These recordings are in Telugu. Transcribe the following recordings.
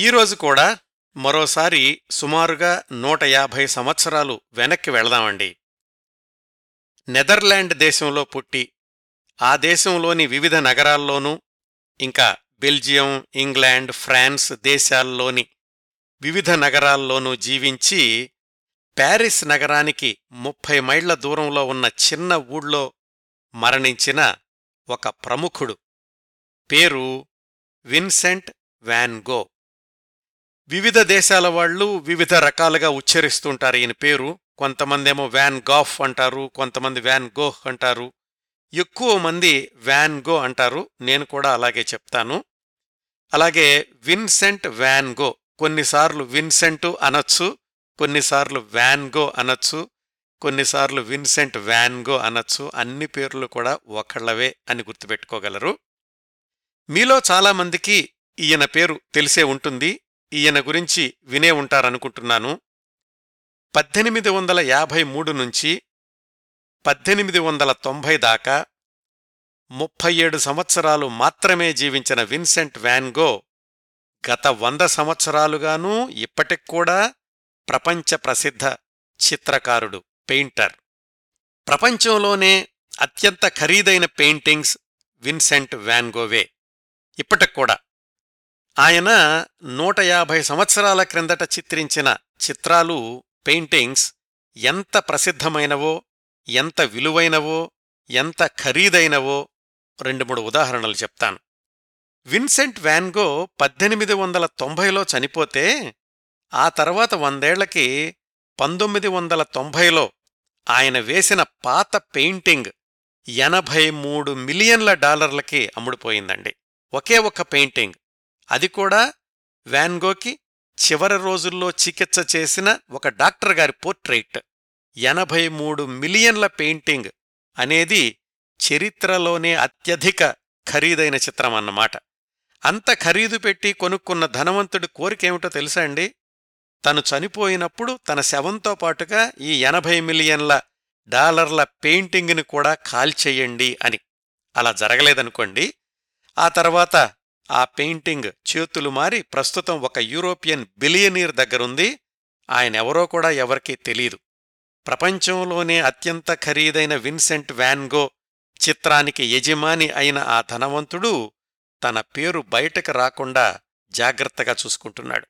ఈరోజు కూడా మరోసారి సుమారుగా నూట యాభై సంవత్సరాలు వెనక్కి వెళదామండి. నెదర్లాండ్ దేశంలో పుట్టి ఆ దేశంలోని వివిధ నగరాల్లోనూ ఇంకా బెల్జియం ఇంగ్లాండ్ ఫ్రాన్స్ దేశాల్లోని వివిధ నగరాల్లోనూ జీవించి ప్యారిస్ నగరానికి ముప్పై మైళ్ళ దూరంలో ఉన్న చిన్న ఊళ్ళో మరణించిన ఒక ప్రముఖుడు. పేరు విన్సెంట్ వ్యాన్ గో. వివిధ దేశాల వాళ్ళు వివిధ రకాలుగా ఉచ్చరిస్తుంటారు. ఈయన పేరు కొంతమందేమో వ్యాన్ గాఫ్ అంటారు కొంతమంది వ్యాన్ గోహ్ అంటారు. ఎక్కువ మంది వ్యాన్ గో అంటారు. నేను కూడా అలాగే చెప్తాను. అలాగే విన్సెంట్ వ్యాన్ గో కొన్నిసార్లు విన్సెంట్ అనొచ్చు కొన్నిసార్లు వ్యాన్ గో అనొచ్చు కొన్నిసార్లు విన్సెంట్ వ్యాన్ గో అనొచ్చు. అన్ని పేర్లు కూడా ఒకళ్ళవే అని గుర్తుపెట్టుకోగలరు. మీలో చాలామందికి ఈయన పేరు తెలిసే ఉంటుంది. ఈయన గురించి వినే ఉంటారనుకుంటున్నాను. పద్దెనిమిది వందల యాభై మూడు నుంచి పద్దెనిమిది వందల తొంభై దాకా ముప్పై ఏడు సంవత్సరాలు మాత్రమే జీవించిన విన్సెంట్ వ్యాన్గో గత వంద సంవత్సరాలుగానూ ఇప్పటిక్కూడా ప్రపంచ ప్రసిద్ధ చిత్రకారుడు పెయింటర్. ప్రపంచంలోనే అత్యంత ఖరీదైన పెయింటింగ్స్ విన్సెంట్ వ్యాన్గోవే ఇప్పటిక్కూడా ఆయన నూట యాభై సంవత్సరాల క్రిందట చిత్రించిన చిత్రాలు పెయింటింగ్స్ ఎంత ప్రసిద్ధమైనవో ఎంత విలువైనవో ఎంత ఖరీదైనవో రెండు మూడు ఉదాహరణలు చెప్తాను. విన్సెంట్ వ్యాన్గో పద్దెనిమిది వందల తొంభైలో చనిపోతే ఆ తర్వాత వందేళ్ళకి పంతొమ్మిది వందల తొంభైలో ఆయన వేసిన పాత పెయింటింగ్ ఎనభై మూడు మిలియన్ల డాలర్లకి అమ్ముడుపోయిందండి. ఒకే ఒక పెయింటింగ్. అది కూడా వ్యాన్గోకి చివరి రోజుల్లో చికిత్స చేసిన ఒక డాక్టర్ గారి పోర్ట్రైట్. ఎనభై మూడు మిలియన్ల పెయింటింగ్ అనేది చరిత్రలోనే అత్యధిక ఖరీదైన చిత్రం అన్నమాట. అంత ఖరీదు పెట్టి కొనుక్కున్న ధనవంతుడి కోరికేమిటో తెలుసా అండి? తను చనిపోయినప్పుడు తన శవంతో పాటుగా ఈ ఎనభై మిలియన్ల డాలర్ల పెయింటింగ్ని కూడా కాల్చేయండి అని. అలా జరగలేదనుకోండి ఆ తర్వాత ఆ పెయింటింగ్ చేతులు మారి ప్రస్తుతం ఒక యూరోపియన్ బిలియనీర్ దగ్గరుంది. ఆయనెవరో కూడా ఎవరికీ తెలీదు. ప్రపంచంలోనే అత్యంత ఖరీదైన విన్సెంట్ వ్యాన్గో చిత్రానికి యజమాని అయిన ఆ ధనవంతుడు తన పేరు బయటకు రాకుండా జాగ్రత్తగా చూసుకుంటున్నాడు.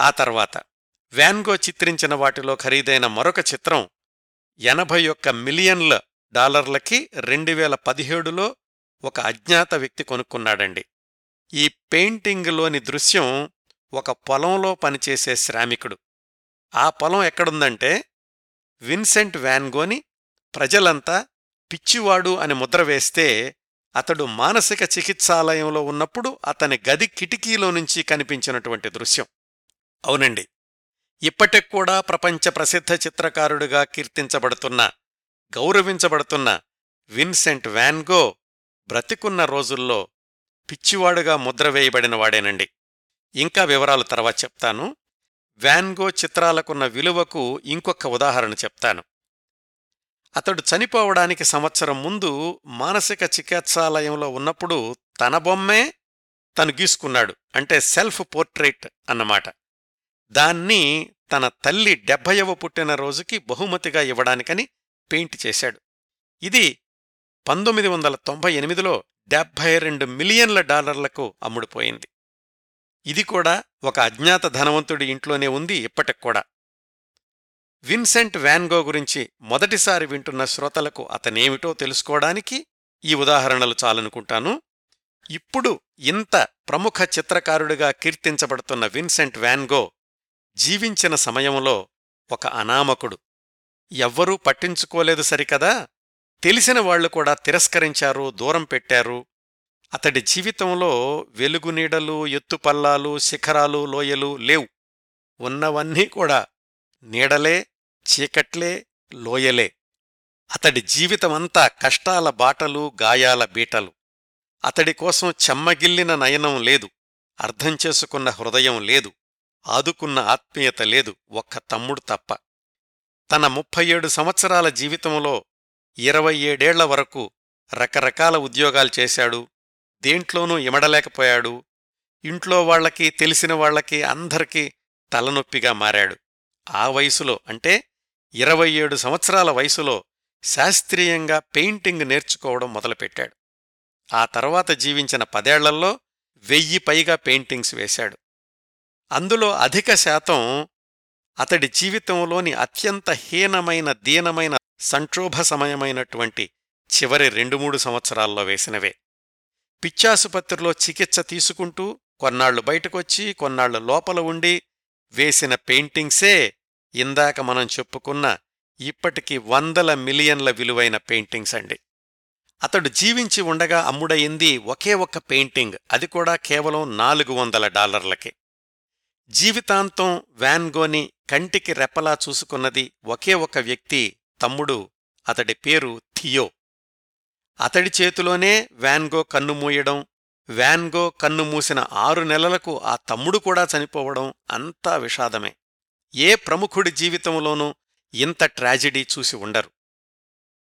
ఆ తర్వాత వ్యాన్గో చిత్రించిన వాటిలో ఖరీదైన మరొక చిత్రం ఎనభై ఒక్క మిలియన్ల డాలర్లకి రెండు వేల పదిహేడులో ఒక అజ్ఞాత వ్యక్తి కొనుక్కున్నాడండి. ఈ పెయింటింగ్లోని దృశ్యం ఒక పొలంలో పనిచేసే శ్రామికుడు. ఆ పొలం ఎక్కడుందంటే విన్సెంట్ వ్యాన్గోని ప్రజలంతా పిచ్చివాడు అని ముద్ర వేస్తే అతడు మానసిక చికిత్సాలయంలో ఉన్నప్పుడు అతని గది కిటికీలో నుంచి కనిపించినటువంటి దృశ్యం. అవునండి. ఇప్పటిక్కూడా ప్రపంచ ప్రసిద్ధ చిత్రకారుడిగా కీర్తించబడుతున్న గౌరవించబడుతున్న విన్సెంట్ వ్యాన్గో బ్రతికున్న రోజుల్లో పిచ్చివాడుగా ముద్ర వేయబడిన వాడేనండి. ఇంకా వివరాలు తర్వాత చెప్తాను. వ్యాన్గో చిత్రాలకున్న విలువకు ఇంకొక ఉదాహరణ చెప్తాను. అతడు చనిపోవడానికి సంవత్సరం ముందు మానసిక చికిత్సాలయంలో ఉన్నప్పుడు తన బొమ్మే తను గీసుకున్నాడు. అంటే సెల్ఫ్ పోర్ట్రేట్ అన్నమాట. దాన్ని తన తల్లి డెబ్బయవ పుట్టినరోజుకి బహుమతిగా ఇవ్వడానికని పెయింట్ చేశాడు. ఇది పంతొమ్మిది వందల తొంభై ఎనిమిదిలో డెబ్బై రెండు మిలియన్ల డాలర్లకు అమ్ముడుపోయింది. ఇది కూడా ఒక అజ్ఞాత ధనవంతుడి ఇంట్లోనే ఉంది ఇప్పటిక్కూడా విన్సెంట్ వ్యాన్గో గురించి మొదటిసారి వింటున్న శ్రోతలకు అతనేమిటో తెలుసుకోవడానికి ఈ ఉదాహరణలు చాలనుకుంటాను. ఇప్పుడు ఇంత ప్రముఖ చిత్రకారుడిగా కీర్తించబడుతున్న విన్సెంట్ వ్యాన్గో జీవించిన సమయంలో ఒక అనామకుడు. ఎవ్వరూ పట్టించుకోలేదు సరికదా? తెలిసిన వాళ్ళు కూడా తిరస్కరించారు దూరం పెట్టారు. అతడి జీవితంలో వెలుగునీడలు ఎత్తుపల్లాలు శిఖరాలు లోయలు లేవు. ఉన్నవన్నీ కూడా నీడలే చీకట్లే లోయలే. అతడి జీవితమంతా కష్టాల బాటలు గాయాల బీటలు. అతడి కోసం చెమ్మగిల్లిన నయనం లేదు. అర్థం చేసుకున్న హృదయం లేదు. ఆదుకున్న ఆత్మీయత లేదు. ఒక్క తమ్ముడు తప్ప. తన ముప్పై ఏడు సంవత్సరాల జీవితంలో ఇరవై ఏడేళ్ళ వరకు రకరకాల ఉద్యోగాలు చేశాడు. దేంట్లోనూ ఇమడలేకపోయాడు. ఇంట్లో వాళ్ళకి తెలిసిన వాళ్ళకి అందరికీ తలనొప్పిగా మారాడు. ఆ వయసులో అంటే ఇరవై ఏడు సంవత్సరాల వయసులో శాస్త్రీయంగా పెయింటింగ్ నేర్చుకోవడం మొదలుపెట్టాడు. ఆ తర్వాత జీవించిన పదేళ్ళలో వెయ్యి పైగా పెయింటింగ్స్ వేశాడు. అందులో అధిక శాతం అతడి జీవితంలోని అత్యంత హీనమైన దీనమైన సంక్షోభ సమయమైనటువంటి చివరి రెండు మూడు సంవత్సరాల్లో వేసినవే. పిచ్చాసుపత్రిలో చికిత్స తీసుకుంటూ కొన్నాళ్ళు బయటకొచ్చి కొన్నాళ్ళు లోపల ఉండి వేసిన పెయింటింగ్సే ఇందాక మనం చెప్పుకున్న ఇప్పటికి వందల మిలియన్ల విలువైన పెయింటింగ్స్ అండి. అతడు జీవించి ఉండగా అమ్ముడయింది ఒకే ఒక్క పెయింటింగ్. అది కూడా కేవలం నాలుగు వందల డాలర్లకే. జీవితాంతం వ్యాన్గోని కంటికి రెప్పలా చూసుకున్నది ఒకే ఒక వ్యక్తి తమ్ముడు. అతడి పేరు థియో. అతడి చేతిలోనే వ్యాన్గో కన్ను మూయడం వ్యాన్గో కన్ను మూసిన ఆరు నెలలకు ఆ తమ్ముడు కూడా చనిపోవడం అంతా విషాదమే. ఏ ప్రముఖుడి జీవితంలోనూ ఇంత ట్రాజెడీ చూసి ఉండరు.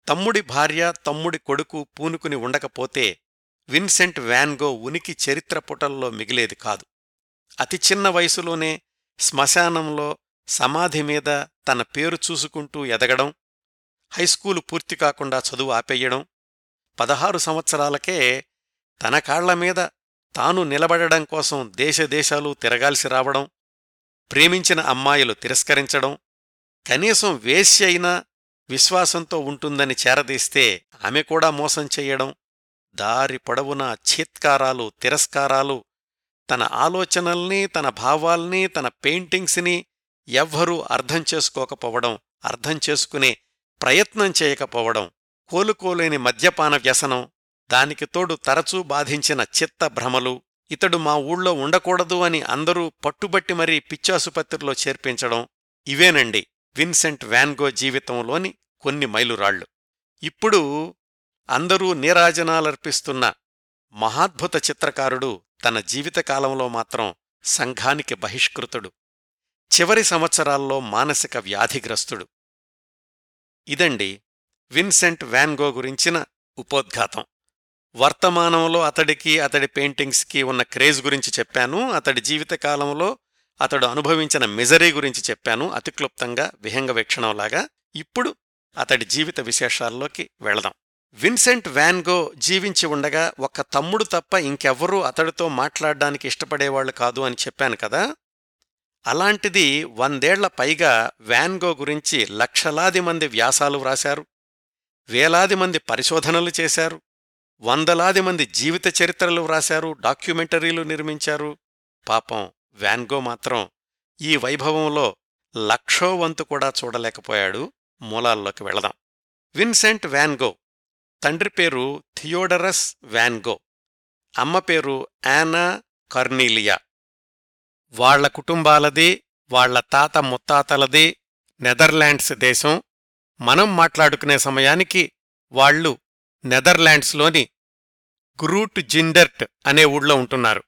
తమ్ముడి భార్య తమ్ముడి కొడుకు పూనుకుని ఉండకపోతే విన్సెంట్ వ్యాన్గో ఉనికి చరిత్ర పుటల్లో మిగిలేది కాదు. అతి చిన్న వయసులోనే శ్మశానంలో సమాధి మీద తన పేరు చూసుకుంటూ ఎదగడం హైస్కూలు పూర్తి కాకుండా చదువు ఆపేయడం పదహారు సంవత్సరాలకే తన కాళ్ళ మీద తాను నిలబడడం కోసం దేశదేశాలు తిరగాల్సి రావడం ప్రేమించిన అమ్మాయిలు తిరస్కరించడం కనీసం వేశ్య అయినా విశ్వాసంతో ఉంటుందని చేరదీస్తే ఆమె కూడా మోసం చెయ్యడం దారి పొడవునా చీత్కారాలు తిరస్కారాలు తన ఆలోచనల్ని తన భావాల్ని తన పెయింటింగ్స్ని ఎవ్వరూ అర్థం చేసుకోకపోవడం అర్థం చేసుకునే ప్రయత్నం చేయకపోవడం కోలుకోలేని మద్యపాన వ్యసనం దానికి తోడు తరచూ బాధించిన చిత్త భ్రమలు ఇతడు మా ఊళ్ళో ఉండకూడదు అని అందరూ పట్టుబట్టి మరీ పిచ్చాసుపత్రిలో చేర్పించడం ఇవేనండి విన్సెంట్ వ్యాన్గో జీవితంలోని కొన్ని మైలురాళ్ళు ఇప్పుడు అందరూ నీరాజనాలర్పిస్తున్న మహాద్భుత చిత్రకారుడు తన జీవితకాలంలో మాత్రం సంఘానికి బహిష్కృతుడు. చివరి సంవత్సరాల్లో మానసిక వ్యాధిగ్రస్తుడు. ఇదండి విన్సెంట్ వ్యాన్గో గురించిన ఉపోద్ఘాతం. వర్తమానంలో అతడికి అతడి పెయింటింగ్స్కి ఉన్న క్రేజ్ గురించి చెప్పాను అతడి జీవితకాలంలో అతడు అనుభవించిన మిజరీ గురించి చెప్పాను అతిక్లుప్తంగా విహంగవీక్షణంలాగా ఇప్పుడు అతడి జీవిత విశేషాల్లోకి వెళదాం. విన్సెంట్ వ్యాన్గో జీవించి ఉండగా ఒక్క తమ్ముడు తప్ప ఇంకెవ్వరూ అతడితో మాట్లాడ్డానికి ఇష్టపడేవాళ్ళు కాదు అని చెప్పాను కదా. అలాంటిది వందేళ్ళ పైగా వ్యాన్గో గురించి లక్షలాది మంది వ్యాసాలు వ్రాశారు. వేలాది మంది పరిశోధనలు చేశారు. వందలాది మంది జీవిత చరిత్రలు వ్రాశారు. డాక్యుమెంటరీలు నిర్మించారు. పాపం వ్యాన్గో మాత్రం ఈ వైభవంలో లక్షో వంతు కూడా చూడలేకపోయాడు. మూలాల్లోకి వెళదాం. విన్సెంట్ వ్యాన్గో తండ్రి పేరు థియోడరస్ వ్యాన్గో అమ్మ పేరు యానా కర్నీలియా. వాళ్ళ కుటుంబాలది వాళ్ళ తాత ముత్తాతలది నెదర్లాండ్స్ దేశం. మనం మాట్లాడుకునే సమయానికి వాళ్ళు నెదర్లాండ్స్లోని గ్రూట్ జిండర్ట్ అనే ఊళ్ళో ఉంటున్నారు.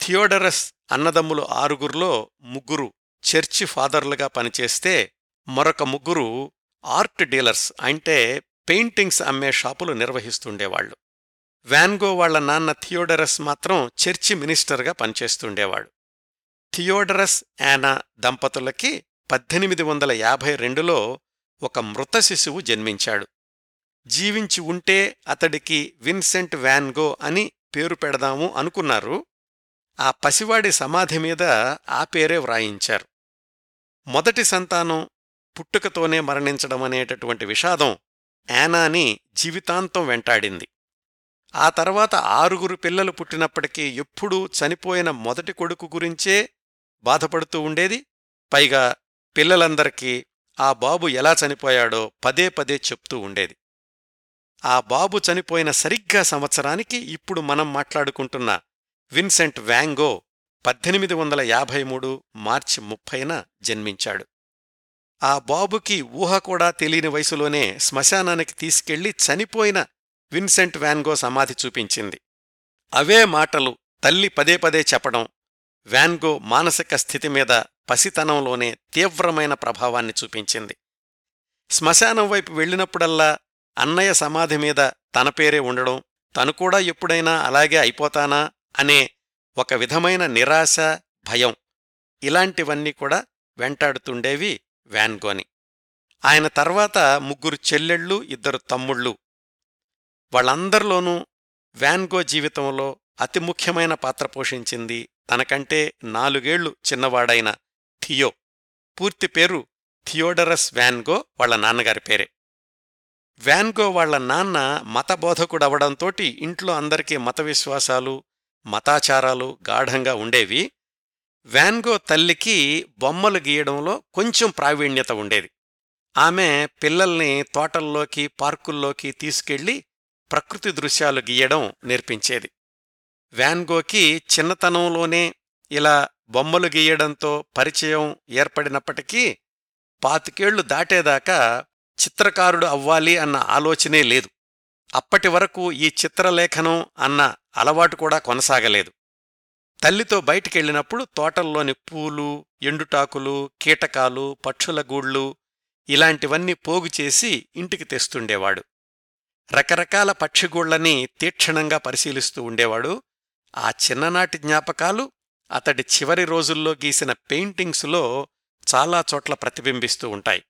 థియోడరస్ అన్నదమ్ములు ఆరుగురులో ముగ్గురు చర్చి ఫాదర్లుగా పనిచేస్తే మరొక ముగ్గురు ఆర్ట్ డీలర్స్ అంటే పెయింటింగ్స్ అమ్మే షాపులు నిర్వహిస్తుండేవాళ్ళు వ్యాన్గో వాళ్ళ నాన్న థియోడరస్ మాత్రం చర్చి మినిస్టర్గా పనిచేస్తుండేవాడు. థియోడరస్ యానా దంపతులకి పద్దెనిమిది వందల యాభై రెండులో ఒక మృత శిశువు జన్మించాడు. జీవించి ఉంటే అతడికి విన్సెంట్ వ్యాన్గో అని పేరు పెడదాము అనుకున్నారు. ఆ పసివాడి సమాధి మీద ఆ పేరే వ్రాయించారు. మొదటి సంతానం పుట్టుకతోనే మరణించడమనేటటువంటి విషాదం యానాని జీవితాంతం వెంటాడింది. ఆ తర్వాత ఆరుగురు పిల్లలు పుట్టినప్పటికీ ఎప్పుడూ చనిపోయిన మొదటి కొడుకు గురించే బాధపడుతూ ఉండేది. పైగా పిల్లలందరికీ ఆ బాబు ఎలా చనిపోయాడో పదే పదే చెప్తూ ఉండేది. ఆ బాబు చనిపోయిన సరిగ్గా సంవత్సరానికి ఇప్పుడు మనం మాట్లాడుకుంటున్న విన్సెంట్ వ్యాంగో పద్దెనిమిది వందల యాభై మూడు మార్చి ముప్పైన జన్మించాడు. ఆ బాబుకి ఊహ కూడా తెలియని వయసులోనే శ్మశానానికి తీసుకెళ్ళి చనిపోయిన విన్సెంట్ వ్యాన్గో సమాధి చూపించింది. అవే మాటలు తల్లి పదే పదే చెప్పడం వ్యాన్గో మానసిక స్థితి మీద పసితనంలోనే తీవ్రమైన ప్రభావాన్ని చూపించింది. శ్మశానం వైపు వెళ్ళినప్పుడల్లా అన్నయ్య సమాధి మీద తన పేరే ఉండడం తను కూడా ఎప్పుడైనా అలాగే అయిపోతానా అనే ఒక విధమైన నిరాశ భయం ఇలాంటివన్నీ కూడా వెంటాడుతుండేవి వ్యాన్గోని ఆయన తర్వాత ముగ్గురు చెల్లెళ్ళు ఇద్దరు తమ్ముళ్ళు. వాళ్ళందరిలోనూ వ్యాన్గో జీవితంలో అతి ముఖ్యమైన పాత్ర పోషించింది తనకంటే నాలుగేళ్ళు చిన్నవాడైన థియో. పూర్తి పేరు థియోడరస్ వ్యాన్గో వాళ్ళ నాన్నగారి పేరే. వ్యాన్గో వాళ్ళ నాన్న మతబోధకుడవడంతోటి ఇంట్లో అందరికీ మత విశ్వాసాలు మతాచారాలు గాఢంగా ఉండేవి. వ్యాన్గో తల్లికి బొమ్మలు గీయడంలో కొంచెం ప్రావీణ్యత ఉండేది. ఆమె పిల్లల్ని తోటల్లోకి పార్కుల్లోకి తీసుకెళ్ళి ప్రకృతి దృశ్యాలు గీయడం నేర్పించేది. వ్యాన్గోకి చిన్నతనంలోనే ఇలా బొమ్మలు గీయడంతో పరిచయం ఏర్పడినప్పటికీ పాతికేళ్ళు దాటేదాకా చిత్రకారుడు అవ్వాలి అన్న ఆలోచనే లేదు. అప్పటి వరకు ఈ చిత్రలేఖనం అన్న అలవాటు కూడా కొనసాగలేదు. తల్లితో బయటికెళ్ళినప్పుడు తోటల్లోని పూలు ఎండుటాకులు కీటకాలు పక్షుల గూళ్ళు ఇలాంటివన్నీ పోగు చేసి ఇంటికి తెస్తుండేవాడు. రకరకాల పక్షిగూళ్ళని తీక్షణంగా పరిశీలిస్తూ ఉండేవాడు. ఆ చిన్ననాటి జ్ఞాపకాలు అతడి చివరి రోజుల్లో గీసిన పెయింటింగ్స్లో చాలా చోట్ల ప్రతిబింబిస్తూ ఉంటాయి.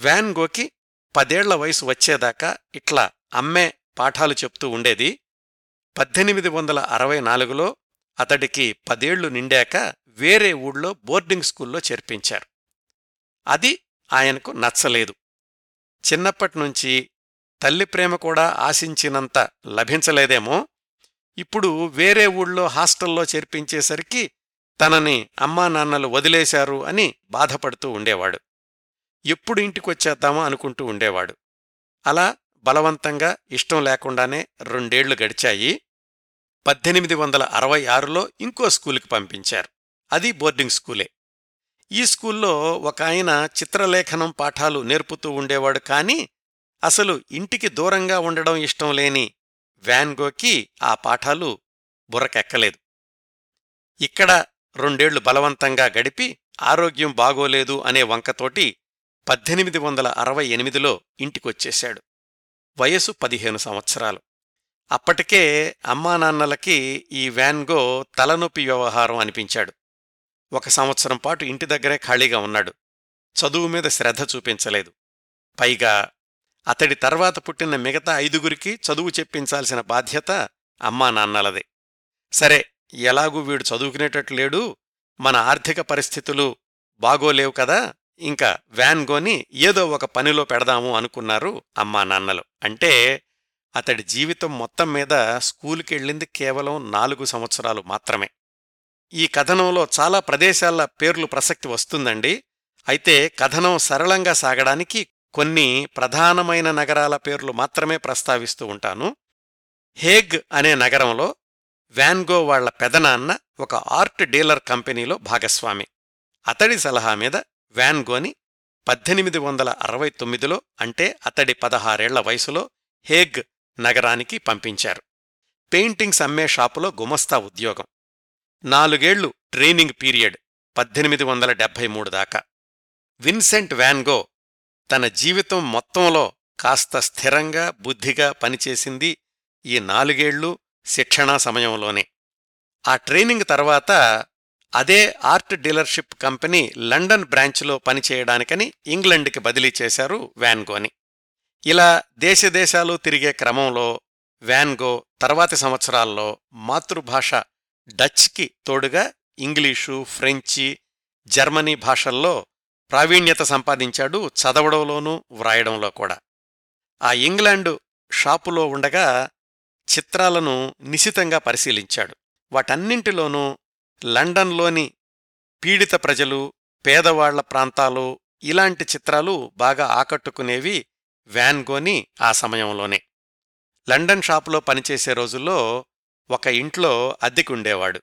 వ్యాన్గోకి పదేళ్ళ వయసు వచ్చేదాకా ఇట్లా అమ్మే పాఠాలు చెప్తూ ఉండేది. పద్దెనిమిది వందల అరవై నాలుగులో అతడికి పదేళ్ళు నిండాక వేరే ఊళ్ళో బోర్డింగ్ స్కూల్లో చేర్పించారు. అది ఆయనకు నచ్చలేదు. చిన్నప్పటినుంచి తల్లి ప్రేమ కూడా ఆశించినంత లభించలేదేమో ఇప్పుడు వేరే ఊళ్ళో హాస్టల్లో చేర్పించేసరికి తనని అమ్మా నాన్నలు వదిలేశారు అని బాధపడుతూ ఉండేవాడు. ఎప్పుడు ఇంటికొచ్చేద్దామా అనుకుంటూ ఉండేవాడు. అలా బలవంతంగా ఇష్టం లేకుండానే రెండేళ్ళు గడిచాయి. పద్దెనిమిది వందల అరవై ఆరులో ఇంకో స్కూలుకి పంపించారు. అది బోర్డింగ్ స్కూలే. ఈ స్కూల్లో ఒక ఆయన చిత్రలేఖనం పాఠాలు నేర్పుతూ ఉండేవాడు కాని అసలు ఇంటికి దూరంగా ఉండడం ఇష్టం లేని వ్యాన్గోకి ఆ పాఠాలు బుర్రకెక్కలేదు. ఇక్కడ రెండేళ్ళు బలవంతంగా గడిపి ఆరోగ్యం బాగోలేదు అనే వంకతోటి పద్దెనిమిది వందల అరవై ఎనిమిదిలో ఇంటికొచ్చేశాడు. వయసు పదిహేను సంవత్సరాలు. అప్పటికే అమ్మానాన్నలకి ఈ వ్యాన్గో తలనొప్పి వ్యవహారం అనిపించాడు. ఒక సంవత్సరం పాటు ఇంటి దగ్గరే ఖాళీగా ఉన్నాడు. చదువు మీద శ్రద్ధ చూపించలేదు. పైగా అతడి తర్వాత పుట్టిన మిగతా ఐదుగురికి చదువు చెప్పించాల్సిన బాధ్యత అమ్మా నాన్నలదే సరే ఎలాగూ వీడు చదువుకునేటట్లు లేడు. మన ఆర్థిక పరిస్థితులు బాగోలేవు కదా ఇంకా వ్యాన్గోని ఏదో ఒక పనిలో పెడదాము అనుకున్నారు అమ్మా నాన్నలు అంటే అతడి జీవితం మొత్తం మీద స్కూలుకెళ్ళింది కేవలం నాలుగు సంవత్సరాలు మాత్రమే. ఈ కథనంలో చాలా ప్రదేశాల పేర్లు ప్రసక్తి వస్తుందండి. అయితే కథనం సరళంగా సాగడానికి కొన్ని ప్రధానమైన నగరాల పేర్లు మాత్రమే ప్రస్తావిస్తూ ఉంటాను. హేగ్ అనే నగరంలో వ్యాన్గో వాళ్ళ పెదనాన్న ఒక ఆర్ట్ డీలర్ కంపెనీలో భాగస్వామి. అతడి సలహా మీద వ్యాన్గోని పద్దెనిమిది వందల అరవై తొమ్మిదిలో అంటే అతడి పదహారేళ్ళ వయసులో హేగ్ నగరానికి పంపించారు. పెయింటింగ్స్ అమ్మే షాపులో గుమస్తా ఉద్యోగం. నాలుగేళ్ళు ట్రైనింగ్ పీరియడ్ పద్దెనిమిది వందల డెబ్భై మూడు దాకా. విన్సెంట్ వ్యాన్గో తన జీవితం మొత్తంలో కాస్త స్థిరంగా బుద్ధిగా పనిచేసింది ఈ నాలుగేళ్ళు శిక్షణా సమయంలోనే. ఆ ట్రైనింగ్ తర్వాత అదే ఆర్ట్ డీలర్షిప్ కంపెనీ లండన్ బ్రాంచ్లో పనిచేయడానికని ఇంగ్లండ్కి బదిలీ చేశారు వ్యాన్గోని ఇలా దేశదేశాలు తిరిగే క్రమంలో వ్యాన్గో తర్వాతి సంవత్సరాల్లో మాతృభాష డచ్కి తోడుగా ఇంగ్లీషు ఫ్రెంచి జర్మనీ భాషల్లో ప్రావీణ్యత సంపాదించాడు చదవడంలోనూ వ్రాయడంలో కూడా. ఆ ఇంగ్లాండు షాపులో ఉండగా చిత్రాలను నిశితంగా పరిశీలించాడు. వాటన్నింటిలోనూ లండన్లోని పీడిత ప్రజలు పేదవాళ్ళ ప్రాంతాలు ఇలాంటి చిత్రాలు బాగా ఆకట్టుకునేవి వ్యాన్గోని ఆ సమయంలోనే. లండన్ షాపులో పనిచేసే రోజుల్లో ఒక ఇంట్లో అద్దెకుండేవాడు.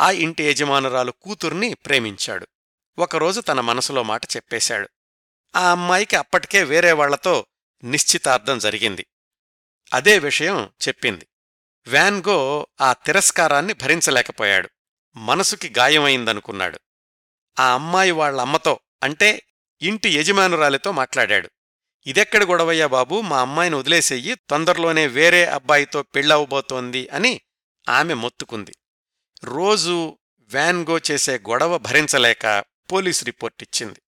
ఆ ఇంటి యజమానురాలు కూతుర్ని ప్రేమించాడు. ఒకరోజు తన మనసులో మాట చెప్పేశాడు. ఆ అమ్మాయికి అప్పటికే వేరే వాళ్ళతో నిశ్చితార్థం జరిగింది. అదే విషయం చెప్పింది. వ్యాన్గో ఆ తిరస్కారాన్ని భరించలేకపోయాడు. మనసుకి గాయమైందనుకున్నాడు. ఆ అమ్మాయి వాళ్ళ అమ్మతో అంటే ఇంటి యజమానురాలితో మాట్లాడాడు. ఇదెక్కడి గొడవయ్యా బాబు? మా అమ్మాయిని వదిలేసేయి తొందరలోనే వేరే అబ్బాయితో పెళ్ళవబోతోంది అని ఆమె మొత్తుకుంది. రోజు వ్యాన్గో చేసే గొడవ భరించలేక పోలీస్ రిపోర్ట్ ఇచ్చింది.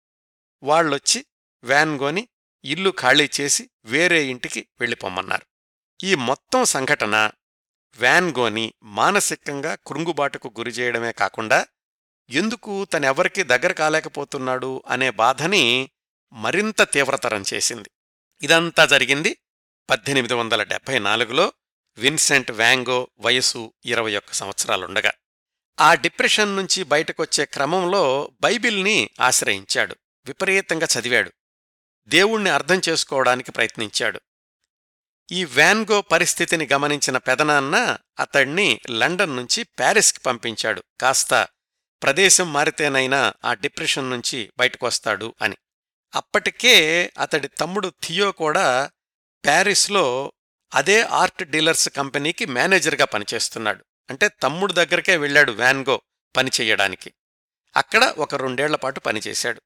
వాళ్ళొచ్చి వ్యాన్గోని ఇల్లు ఖాళీ చేసి వేరే ఇంటికి వెళ్ళిపోమన్నారు. ఈ మొత్తం సంఘటన వ్యాన్గోని మానసికంగా కృంగుబాటుకు గురిచేయడమే కాకుండా ఎందుకు తనెవరికీ దగ్గర కాలేకపోతున్నాడు అనే బాధని మరింత తీవ్రతరం చేసింది. ఇదంతా జరిగింది పద్దెనిమిది వందల డెబ్బై నాలుగులో విన్సెంట్ వ్యాంగో వయసు ఇరవై ఒక్క సంవత్సరాలుండగా. ఆ డిప్రెషన్ నుంచి బయటకొచ్చే క్రమంలో బైబిల్ని ఆశ్రయించాడు. విపరీతంగా చదివాడు. దేవుణ్ణి అర్థం చేసుకోవడానికి ప్రయత్నించాడు. ఈ వ్యాన్గో పరిస్థితిని గమనించిన పెదనాన్న అతణ్ణి లండన్ నుంచి ప్యారిస్కి పంపించాడు. కాస్త ప్రదేశం మారితేనైనా ఆ డిప్రెషన్ నుంచి బయటకొస్తాడు అని. అప్పటికే అతడి తమ్ముడు థియో కూడా ప్యారిస్లో అదే ఆర్ట్ డీలర్స్ కంపెనీకి మేనేజర్గా పనిచేస్తున్నాడు. అంటే తమ్ముడు దగ్గరకే వెళ్ళాడు వ్యాన్గో పనిచేయడానికి అక్కడ ఒక రెండేళ్ళ పాటు పనిచేశాడు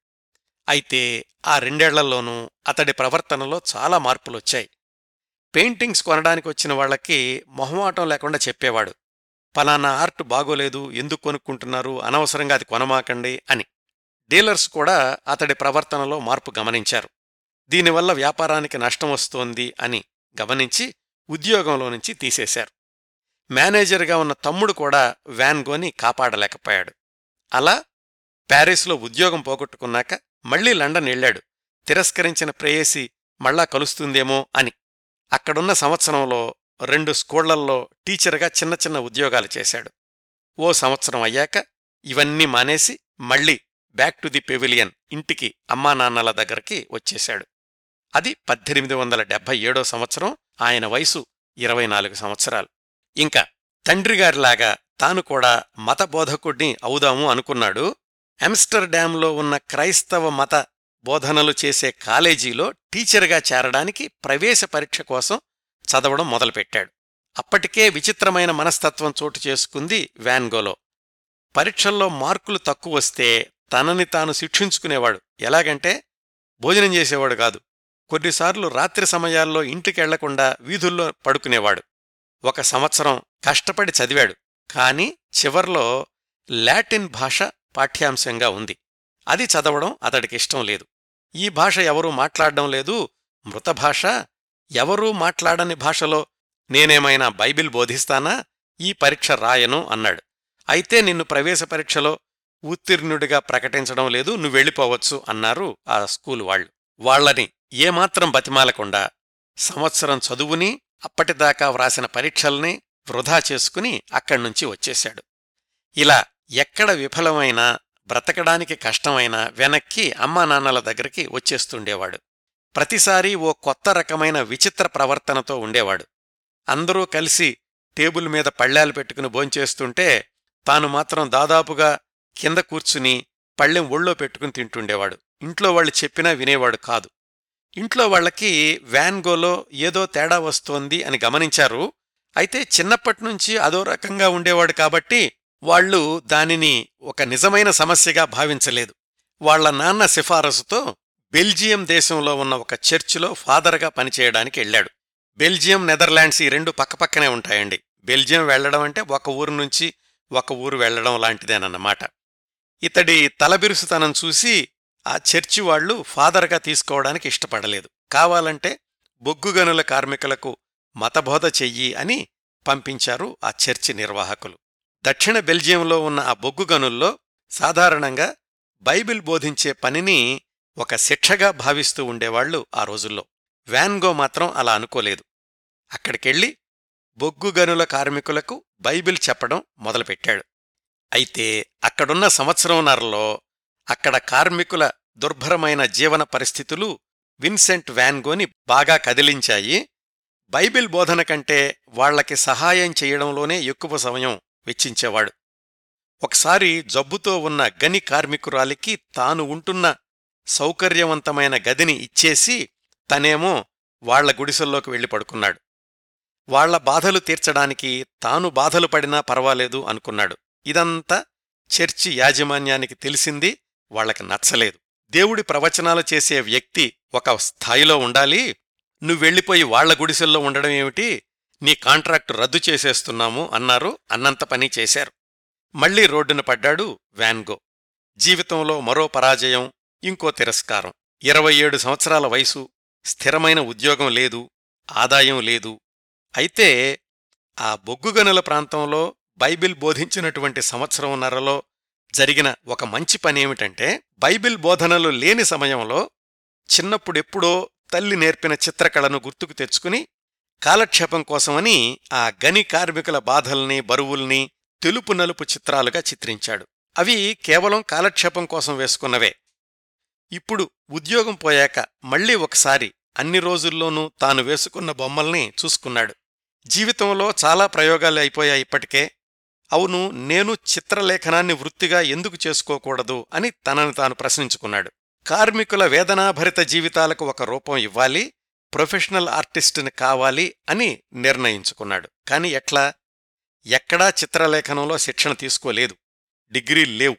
అయితే ఆ రెండేళ్ళలోనూ అతడి ప్రవర్తనలో చాలా మార్పులొచ్చాయి. పెయింటింగ్స్ కొనడానికి వచ్చిన వాళ్ళకి మొహమాటం లేకుండా చెప్పేవాడు. పలానా ఆర్ట్ బాగోలేదు ఎందుకు కొనుక్కుంటున్నారు అనవసరంగా అది కొనమాకండి అని. డీలర్స్ కూడా అతడి ప్రవర్తనలో మార్పు గమనించారు. దీనివల్ల వ్యాపారానికి నష్టం వస్తోంది అని గమనించి ఉద్యోగంలో నుంచి తీసేశారు. మేనేజర్గా ఉన్న తమ్ముడు కూడా వ్యాన్గోని కాపాడలేకపోయాడు. అలా ప్యారిస్లో ఉద్యోగం పోగొట్టుకున్నాక మళ్ళీ లండన్ వెళ్ళాడు తిరస్కరించిన ప్రేయసి మళ్ళా కలుస్తుందేమో అని. అక్కడున్న సంవత్సరంలో రెండు స్కూళ్ళల్లో టీచర్గా చిన్న చిన్న ఉద్యోగాలు చేశాడు. ఓ సంవత్సరం అయ్యాక ఇవన్నీ మానేసి మళ్ళీ బ్యాక్ టు ది పెవిలియన్ ఇంటికి అమ్మా నాన్నల దగ్గరికి వచ్చేశాడు. అది పద్దెనిమిది వందల డెబ్బై ఏడో సంవత్సరం ఆయన వయసు ఇరవై నాలుగు సంవత్సరాలు. ఇంకా తండ్రిగారిలాగా తాను కూడా మత బోధకుడిని అవుదాము అనుకున్నాడు. ఆమ్స్టర్డామ్లో ఉన్న క్రైస్తవ మత బోధనలు చేసే కాలేజీలో టీచర్గా చేరడానికి ప్రవేశ పరీక్ష కోసం చదవడం మొదలుపెట్టాడు. అప్పటికే విచిత్రమైన మనస్తత్వం చోటు చేసుకుంది వ్యాన్గోలో. పరీక్షల్లో మార్కులు తక్కువస్తే తనని తాను శిక్షించుకునేవాడు. ఎలాగంటే భోజనం చేసేవాడు కాదు. కొన్నిసార్లు రాత్రి సమయాల్లో ఇంటికెళ్ళకుండా వీధుల్లో పడుకునేవాడు. ఒక సంవత్సరం కష్టపడి చదివాడు. కాని చివర్లో లాటిన్ భాష పాఠ్యాంశంగా ఉంది. అది చదవడం అతడికిష్టం లేదు. ఈ భాష ఎవరూ మాట్లాడడం లేదు. మృతభాష ఎవరూ మాట్లాడని భాషలో నేనేమైనా బైబిల్ బోధిస్తానా? ఈ పరీక్ష రాయను అన్నాడు. అయితే నిన్ను ప్రవేశ పరీక్షలో ఉత్తీర్ణుడిగా ప్రకటించడం లేదు నువ్వు వెళ్ళిపోవచ్చు అన్నారు ఆ స్కూల్ వాళ్ళు. వాళ్ళని ఏమాత్రం బతిమాలకుండా సంవత్సరం చదువుని అప్పటిదాకా వ్రాసిన పరీక్షల్ని వృధా చేసుకుని అక్కడ్నుంచి వచ్చేశాడు. ఇలా ఎక్కడ విఫలమైనా బ్రతకడానికి కష్టమైనా వెనక్కి అమ్మా నాన్నల దగ్గరికి వచ్చేస్తుండేవాడు. ప్రతిసారీ ఓ కొత్త రకమైన విచిత్ర ప్రవర్తనతో ఉండేవాడు. అందరూ కలిసి టేబుల్ మీద పళ్ళాలు పెట్టుకుని భోంచేస్తుంటే తాను మాత్రం దాదాపుగా కింద కూర్చుని పళ్ళెం ఒళ్ళో పెట్టుకుని తింటుండేవాడు. ఇంట్లో వాళ్ళు చెప్పినా వినేవాడు కాదు. ఇంట్లో వాళ్ళకి వ్యాన్గోలో ఏదో తేడా వస్తోంది అని గమనించారు. అయితే చిన్నప్పటినుంచి అదో రకంగా ఉండేవాడు కాబట్టి వాళ్ళు దానిని ఒక నిజమైన సమస్యగా భావించలేదు. వాళ్ళ నాన్న సిఫారసుతో బెల్జియం దేశంలో ఉన్న ఒక చర్చిలో ఫాదర్గా పనిచేయడానికి వెళ్ళాడు. బెల్జియం నెదర్లాండ్స్ ఈ రెండు పక్కపక్కనే ఉంటాయండి. బెల్జియం వెళ్ళడం అంటే ఒక ఊరు నుంచి ఒక ఊరు వెళ్ళడం లాంటిదేనన్నమాట. ఇతడి తలబిరుసుతనం చూసి ఆ చర్చి వాళ్ళు ఫాదర్గా తీసుకోవడానికి ఇష్టపడలేదు. కావాలంటే బొగ్గుగనుల కార్మికులకు మతబోధ చెయ్యి అని పంపించారు ఆ చర్చి నిర్వాహకులు. దక్షిణ బెల్జియంలో ఉన్న ఆ బొగ్గు గనుల్లో సాధారణంగా బైబిల్ బోధించే పనిని ఒక శిక్షగా భావిస్తూ ఉండేవాళ్ళు ఆ రోజుల్లో. వ్యాన్గో మాత్రం అలా అనుకోలేదు. అక్కడికెళ్ళి బొగ్గు గనుల కార్మికులకు బైబిల్ చెప్పడం మొదలుపెట్టాడు. అయితే అక్కడున్న సంవత్సరంన్నరలో అక్కడ కార్మికుల దుర్భరమైన జీవన పరిస్థితులు విన్సెంట్ వ్యాన్గోని బాగా కదిలించాయి. బైబిల్ బోధన కంటే వాళ్ళకి సహాయం చేయడంలోనే ఎక్కువ సమయం వెచ్చించేవాడు. ఒకసారి జబ్బుతో ఉన్న గని కార్మికురాలికి తాను ఉంటున్న సౌకర్యవంతమైన గదిని ఇచ్చేసి తనేమో వాళ్ళ గుడిసెల్లోకి వెళ్ళి పడుకున్నాడు. వాళ్ళ బాధలు తీర్చడానికి తాను బాధలు పడినా పర్వాలేదు అనుకున్నాడు. ఇదంతా చర్చి యాజమాన్యానికి తెలిసింది వాళ్ళకి నచ్చలేదు. దేవుడి ప్రవచనాలు చేసే వ్యక్తి ఒక స్థాయిలో ఉండాలి. నువ్వెళ్ళిపోయి వాళ్ళ గుడిసెల్లో ఉండడం ఏమిటి? నీ కాంట్రాక్టు రద్దు చేసేస్తున్నాము అన్నారు. అన్నంత పని చేశారు. మళ్ళీ రోడ్డున పడ్డాడు వ్యాన్గో జీవితంలో మరో పరాజయం ఇంకో తిరస్కారం. ఇరవై ఏడు సంవత్సరాల వయసు స్థిరమైన ఉద్యోగం లేదు ఆదాయం లేదు. అయితే ఆ బొగ్గుగనుల ప్రాంతంలో బైబిల్ బోధించినటువంటి సంవత్సరంన్నరలో జరిగిన ఒక మంచి పనేమిటంటే బైబిల్ బోధనలు లేని సమయంలో చిన్నప్పుడెప్పుడో తల్లి నేర్పిన చిత్రకళను గుర్తుకు తెచ్చుకుని కాలక్షేపం కోసమని ఆ గని కార్మికుల బాధల్ని బరువుల్ని తెలుపు నలుపు చిత్రాలుగా చిత్రించాడు. అవి కేవలం కాలక్షేపం కోసం వేసుకున్నవే. ఇప్పుడు ఉద్యోగం పోయాక మళ్ళీ ఒకసారి అన్ని రోజుల్లోనూ తాను వేసుకున్న బొమ్మల్ని చూసుకున్నాడు. జీవితంలో చాలా ప్రయోగాలు అయిపోయాయి ఇప్పటికే. అవును నేను చిత్రలేఖనాన్ని వృత్తిగా ఎందుకు చేసుకోకూడదు అని తనను తాను ప్రశ్నించుకున్నాడు. కార్మికుల వేదనాభరిత జీవితాలకు ఒక రూపం ఇవ్వాలి ప్రొఫెషనల్ ఆర్టిస్టుని కావాలి అని నిర్ణయించుకున్నాడు. కాని ఎట్లా? ఎక్కడా చిత్రలేఖనంలో శిక్షణ తీసుకోలేదు. డిగ్రీలు లేవు.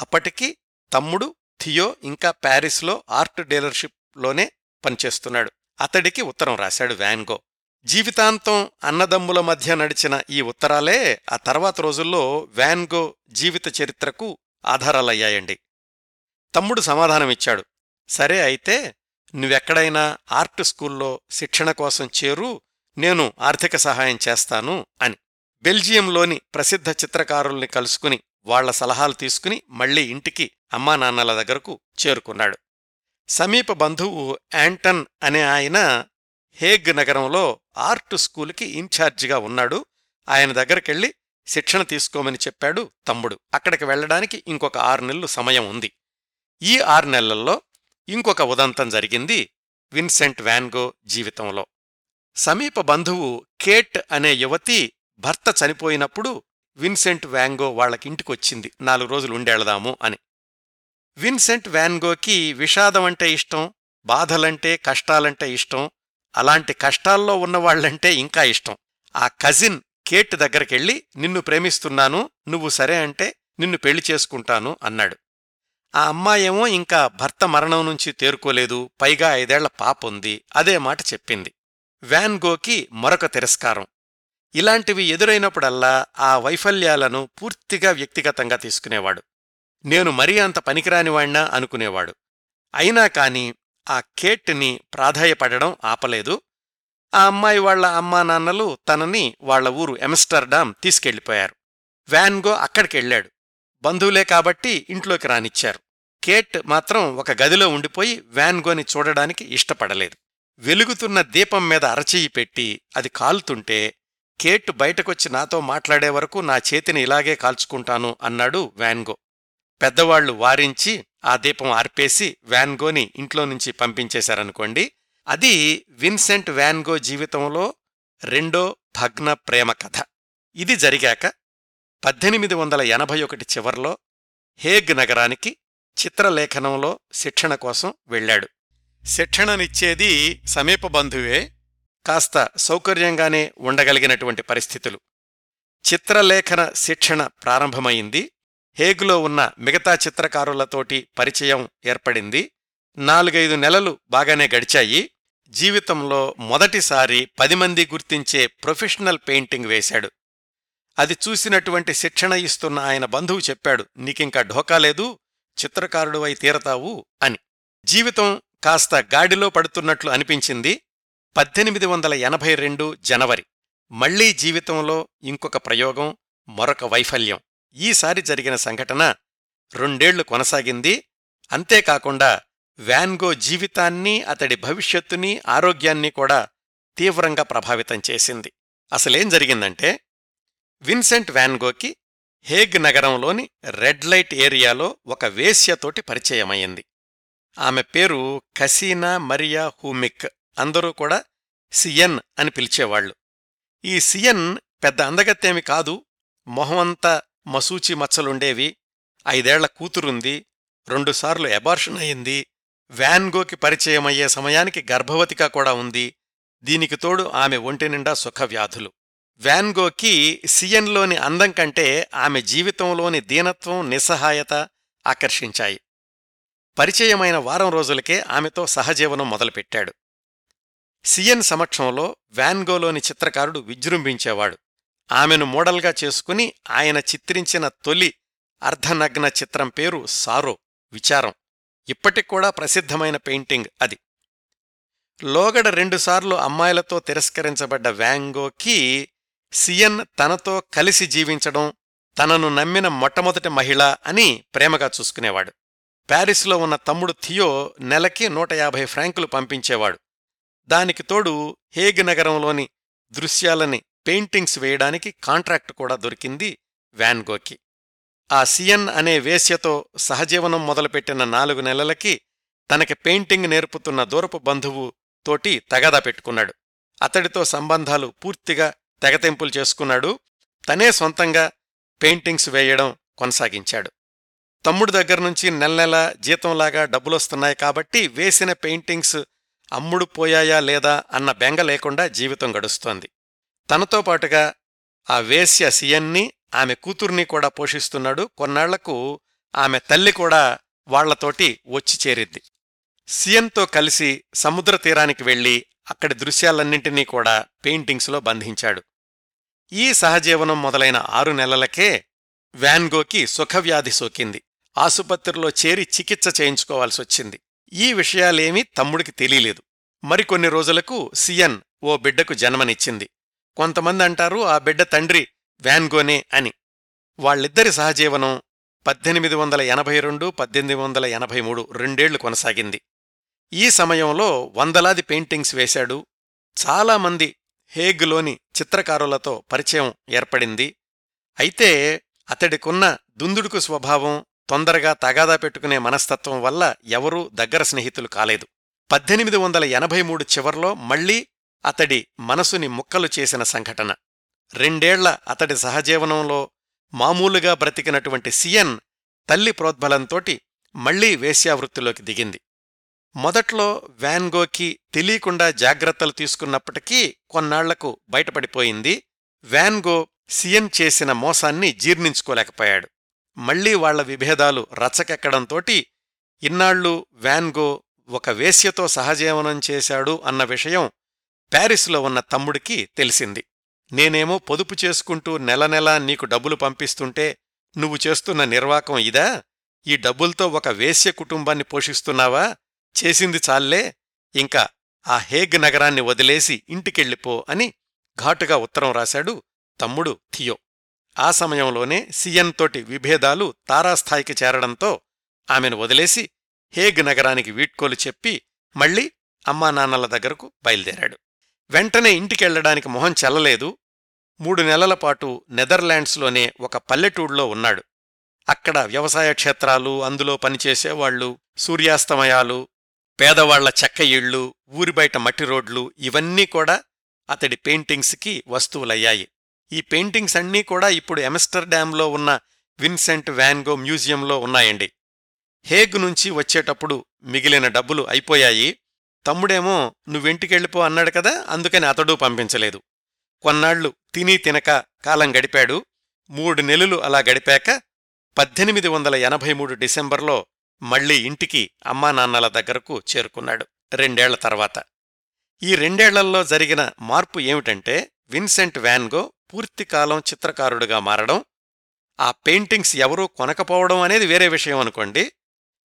అప్పటికి తమ్ముడు థియో ఇంకా ప్యారిస్లో ఆర్ట్ డీలర్షిప్లోనే పనిచేస్తున్నాడు. అతడికి ఉత్తరం రాశాడు వ్యాన్గో జీవితాంతం అన్నదమ్ముల మధ్య నడిచిన ఈ ఉత్తరాలే ఆ తర్వాత రోజుల్లో వ్యాన్గో జీవిత చరిత్రకు ఆధారాలయ్యాయండి. తమ్ముడు సమాధానమిచ్చాడు. సరే అయితే నువ్వెక్కడైనా ఆర్ట్ స్కూల్లో శిక్షణ కోసం చేరు నేను ఆర్థిక సహాయం చేస్తాను అని. బెల్జియంలోని ప్రసిద్ధ చిత్రకారుల్ని కలుసుకుని వాళ్ళ సలహాలు తీసుకుని మళ్ళీ ఇంటికి అమ్మా నాన్నల దగ్గరకు చేరుకున్నాడు. సమీప బంధువు యాంటన్ అనే ఆయన హేగ్ నగరంలో ఆర్ట్ స్కూలుకి ఇన్ఛార్జిగా ఉన్నాడు. ఆయన దగ్గరికెళ్ళి శిక్షణ తీసుకోమని చెప్పాడు తమ్ముడు. అక్కడికి వెళ్ళడానికి ఇంకొక ఆరు నెలలు సమయం ఉంది. ఈ ఆరు నెలల్లో ఇంకొక ఉదంతం జరిగింది విన్సెంట్ వ్యాన్గో జీవితంలో. సమీప బంధువు కేట్ అనే యువతి భర్త చనిపోయినప్పుడు విన్సెంట్ వ్యాంగో వాళ్ళకింటికొచ్చింది. నాలుగు రోజులు ఉండేళదాము అని. విన్సెంట్ వ్యాన్గోకి విషాదమంటే ఇష్టం బాధలంటే కష్టాలంటే ఇష్టం అలాంటి కష్టాల్లో ఉన్నవాళ్ళంటే ఇంకా ఇష్టం. ఆ కజిన్ కేట్ దగ్గరికెళ్ళి నిన్ను ప్రేమిస్తున్నాను నువ్వు సరే అంటే నిన్ను పెళ్ళి చేసుకుంటాను అన్నాడు. ఆ అమ్మాయేమో ఇంకా భర్త మరణం నుంచి తేరుకోలేదు పైగా ఐదేళ్ళ పాపుంది అదే మాట చెప్పింది. వ్యాన్గోకి మరొక తిరస్కారం. ఇలాంటివి ఎదురైనప్పుడల్లా ఆ వైఫల్యాలను పూర్తిగా వ్యక్తిగతంగా తీసుకునేవాడు. నేను మరీ అంత పనికిరానివాణ్ణా అనుకునేవాడు. అయినా కాని ఆ కేట్ని ప్రాధాయపడడం ఆపలేదు. ఆ అమ్మాయి వాళ్ళ అమ్మా నాన్నలు తనని వాళ్ళ ఊరు ఎమ్స్టర్డామ్ తీసుకెళ్ళిపోయారు వ్యాన్గో అక్కడికెళ్ళాడు బంధువులే కాబట్టి ఇంట్లోకి రానిచ్చారు. కేట్ మాత్రం ఒక గదిలో ఉండిపోయి వ్యాన్గోని చూడడానికి ఇష్టపడలేదు. వెలుగుతున్న దీపం మీద అరచెయ్యి పెట్టి అది కాలుతుంటే కేట్ బయటకొచ్చి నాతో మాట్లాడే వరకు నా చేతిని ఇలాగే కాల్చుకుంటాను అన్నాడు వ్యాన్గో పెద్దవాళ్ళు వారించి ఆ దీపం ఆర్పేసి వ్యాన్గోని ఇంట్లో నుంచి పంపించేశారనుకోండి అది విన్సెంట్ వ్యాన్గో జీవితంలో రెండో భగ్న ప్రేమ కథ. ఇది జరిగాక పద్దెనిమిది వందల ఎనభై ఒకటి చివర్లో హేగ్ నగరానికి చిత్రలేఖనంలో శిక్షణ కోసం వెళ్ళాడు. శిక్షణనిచ్చేది సమీప బంధువే కాస్త సౌకర్యంగానే ఉండగలిగినటువంటి పరిస్థితులు. చిత్రలేఖన శిక్షణ ప్రారంభమైంది. హేగులో ఉన్న మిగతా చిత్రకారులతోటి పరిచయం ఏర్పడింది. నాలుగైదు నెలలు బాగానే గడిచాయి. జీవితంలో మొదటిసారి పది మంది గుర్తించే ప్రొఫెషనల్ పెయింటింగ్ వేశాడు. అది చూసినటువంటి శిక్షణ ఇస్తున్న ఆయన బంధువు చెప్పాడు నీకింకా చిత్రకారుడు చిత్రకారుడువై తీరతావు అని. జీవితం కాస్త గాడిలో పడుతున్నట్లు అనిపించింది. పద్దెనిమిది వందల ఎనభై రెండు జనవరి. మళ్ళీ జీవితంలో ఇంకొక ప్రయోగం మరొక వైఫల్యం. ఈసారి జరిగిన సంఘటన రెండేళ్ళు కొనసాగింది. అంతేకాకుండా వ్యాన్గో జీవితాన్ని అతడి భవిష్యత్తుని ఆరోగ్యాన్ని కూడా తీవ్రంగా ప్రభావితం చేసింది. అసలేం జరిగిందంటే విన్సెంట్ వ్యాన్గోకి హేగ్ నగరంలోని రెడ్ లైట్ ఏరియాలో ఒక వేశ్యతోటి పరిచయమయ్యింది. ఆమె పేరు కసీనా మరియా హూమిక్. అందరూ కూడా సియన్ అని పిలిచేవాళ్ళు ఈ సియన్ పెద్ద అందగత్తేమి కాదు మొహమంతా మసూచి మచ్చలుండేవి. ఐదేళ్ళ కూతురుంది. రెండుసార్లు ఎబార్షన్ అయింది. వ్యాన్గోకి పరిచయమయ్యే సమయానికి గర్భవతిగా కూడా ఉంది. దీనికి తోడు ఆమె ఒంటినిండా సుఖవ్యాధులు. వ్యాన్గోకి సియన్లోని అందం కంటే ఆమె జీవితంలోని దీనత్వం నిస్సహాయత ఆకర్షించాయి. పరిచయమైన వారం రోజులకే ఆమెతో సహజీవనం మొదలుపెట్టాడు. సియన్ సమక్షంలో వ్యాన్గోలోని చిత్రకారుడు విజృంభించేవాడు. ఆమెను మోడల్గా చేసుకుని ఆయన చిత్రించిన తొలి అర్ధనగ్న చిత్రం పేరు సారో విచారం. ఇప్పటికూడా ప్రసిద్ధమైన పెయింటింగ్ అది. లోగడ రెండుసార్లు అమ్మాయిలతో తిరస్కరించబడ్డ వ్యాంగోకి సియన్ తనతో కలిసి జీవించడం తనను నమ్మిన మొట్టమొదటి మహిళ అని ప్రేమగా చూసుకునేవాడు. ప్యారిస్లో ఉన్న తమ్ముడు థియో నెలకి నూట యాభై ఫ్రాంకులు పంపించేవాడు. దానికి తోడు హేగ్ నగరంలోని దృశ్యాలని పెయింటింగ్స్ వేయడానికి కాంట్రాక్ట్ కూడా దొరికింది వ్యాన్గోకి ఆ సియన్ అనే వేశ్యతో సహజీవనం మొదలుపెట్టిన నాలుగు నెలలకి తనకి పెయింటింగ్ నేర్పుతున్న దూరపు బంధువు తోటి తగదా పెట్టుకున్నాడు. అతడితో సంబంధాలు పూర్తిగా తెగతెంపులు చేసుకున్నాడు. తనే సొంతంగా పెయింటింగ్స్ వేయడం కొనసాగించాడు. తమ్ముడు దగ్గర్నుంచి నెల నెల జీతంలాగా డబ్బులొస్తున్నాయి కాబట్టి వేసిన పెయింటింగ్స్ అమ్ముడు పోయాయా లేదా అన్న బెంగ లేకుండా జీవితం గడుస్తోంది. తనతో పాటుగా ఆ వేశ్య సియన్ని ఆమె కూతుర్ని కూడా పోషిస్తున్నాడు. కొన్నాళ్ళకు ఆమె తల్లి కూడా వాళ్ళతోటి వచ్చి చేరిద్ది. సియన్తో కలిసి సముద్ర తీరానికి వెళ్ళి అక్కడి దృశ్యాలన్నింటినీ కూడా పెయింటింగ్స్లో బంధించాడు. ఈ సహజీవనం మొదలైన ఆరు నెలలకే వ్యాన్గోకి సుఖవ్యాధి సోకింది. ఆసుపత్రిలో చేరి చికిత్స చేయించుకోవాల్సొచ్చింది ఈ విషయాలేమీ తమ్ముడికి తెలియలేదు. మరికొన్ని రోజులకు సియన్ ఓ బిడ్డకు జన్మనిచ్చింది. కొంతమంది అంటారు ఆ బిడ్డ తండ్రి వ్యాన్గోనే అని. వాళ్ళిద్దరి సహజీవనం పద్దెనిమిది వందల ఎనభై రెండు పద్దెనిమిది వందల ఎనభై మూడు రెండేళ్ళు కొనసాగింది. ఈ సమయంలో వందలాది పెయింటింగ్స్ వేశాడు. చాలామంది హేగ్లోని చిత్రకారులతో పరిచయం ఏర్పడింది. అయితే అతడికున్న దుందుడుకు స్వభావం తొందరగా తగాదా పెట్టుకునే మనస్తత్వం వల్ల ఎవరూ దగ్గర స్నేహితులు కాలేదు. పద్దెనిమిది వందల ఎనభై మూడు చివర్లో మళ్ళీ అతడి మనసుని ముక్కలు చేసిన సంఘటన. రెండేళ్ళ అతడి సహజీవనంలో మామూలుగా బ్రతికినటువంటి సియన్ తల్లి ప్రోద్బలంతోటి మళ్ళీ వేశ్యావృత్తిలోకి దిగింది. మొదట్లో వ్యాన్గోకి తెలియకుండా జాగ్రత్తలు తీసుకున్నప్పటికీ కొన్నాళ్ళకు బయటపడిపోయింది. వ్యాన్గో సియన్ చేసిన మోసాన్ని జీర్ణించుకోలేకపోయాడు. మళ్ళీ వాళ్ళ విభేదాలు రచ్చకెక్కడంతోటి ఇన్నాళ్ళు వ్యాన్గో ఒక వేశ్యతో సహజీవనం చేశాడు అన్న విషయం ప్యారిస్లో ఉన్న తమ్ముడికి తెలిసింది. నేనేమో పొదుపు చేసుకుంటూ నెల నెలా నీకు డబ్బులు పంపిస్తుంటే నువ్వు చేస్తున్న నిర్వాకం ఇదా? ఈ డబ్బులతో ఒక వేశ్య కుటుంబాన్ని పోషిస్తున్నావా? చేసింది చాల్లే. ఇంకా ఆ హేగ్ నగరాన్ని వదిలేసి ఇంటికెళ్ళిపో అని ఘాటుగా ఉత్తరం రాశాడు తమ్ముడు థియో. ఆ సమయంలోనే సియన్ తోటి విభేదాలు తారాస్థాయికి చేరడంతో ఆమెను వదిలేసి హేగ్ నగరానికి వీడ్కోలు చెప్పి మళ్ళీ అమ్మానాన్నల దగ్గరకు బయలుదేరాడు. వెంటనే ఇంటికెళ్ళడానికి మొహం చెల్లలేదు. మూడు నెలల పాటు నెదర్లాండ్స్లోనే ఒక పల్లెటూళ్ళలో ఉన్నాడు. అక్కడ వ్యవసాయ క్షేత్రాలు అందులో పనిచేసేవాళ్ళు సూర్యాస్తమయాలు పేదవాళ్ళ చెక్క ఇళ్ళు ఊరి బయట మట్టి రోడ్లు ఇవన్నీ కూడా అతడి పెయింటింగ్స్కి వస్తువులయ్యాయి. ఈ పెయింటింగ్స్ అన్నీ కూడా ఇప్పుడు ఎమెస్టర్డామ్లో ఉన్న విన్సెంట్ వ్యాన్గో మ్యూజియంలో ఉన్నాయండి. హేగ్ నుంచి వచ్చేటప్పుడు మిగిలిన డబ్బులు అయిపోయాయి. తమ్ముడేమో నువ్వెంటికెళ్ళిపో అన్నాడు కదా అందుకని అతడు పంపించలేదు. కొన్నాళ్ళు తిని తినక కాలం గడిపాడు. మూడు నెలలు అలా గడిపాక పద్దెనిమిది వందల ఎనభై మూడు డిసెంబర్లో మళ్ళీ ఇంటికి అమ్మానాన్నల దగ్గరకు చేరుకున్నాడు రెండేళ్ళ తర్వాత. ఈ రెండేళ్ళల్లో జరిగిన మార్పు ఏమిటంటే విన్సెంట్ వ్యాన్గో పూర్తికాలం చిత్రకారుడుగా మారడం ఆ పెయింటింగ్స్ ఎవరూ కొనకపోవడం అనేది వేరే విషయం అనుకోండి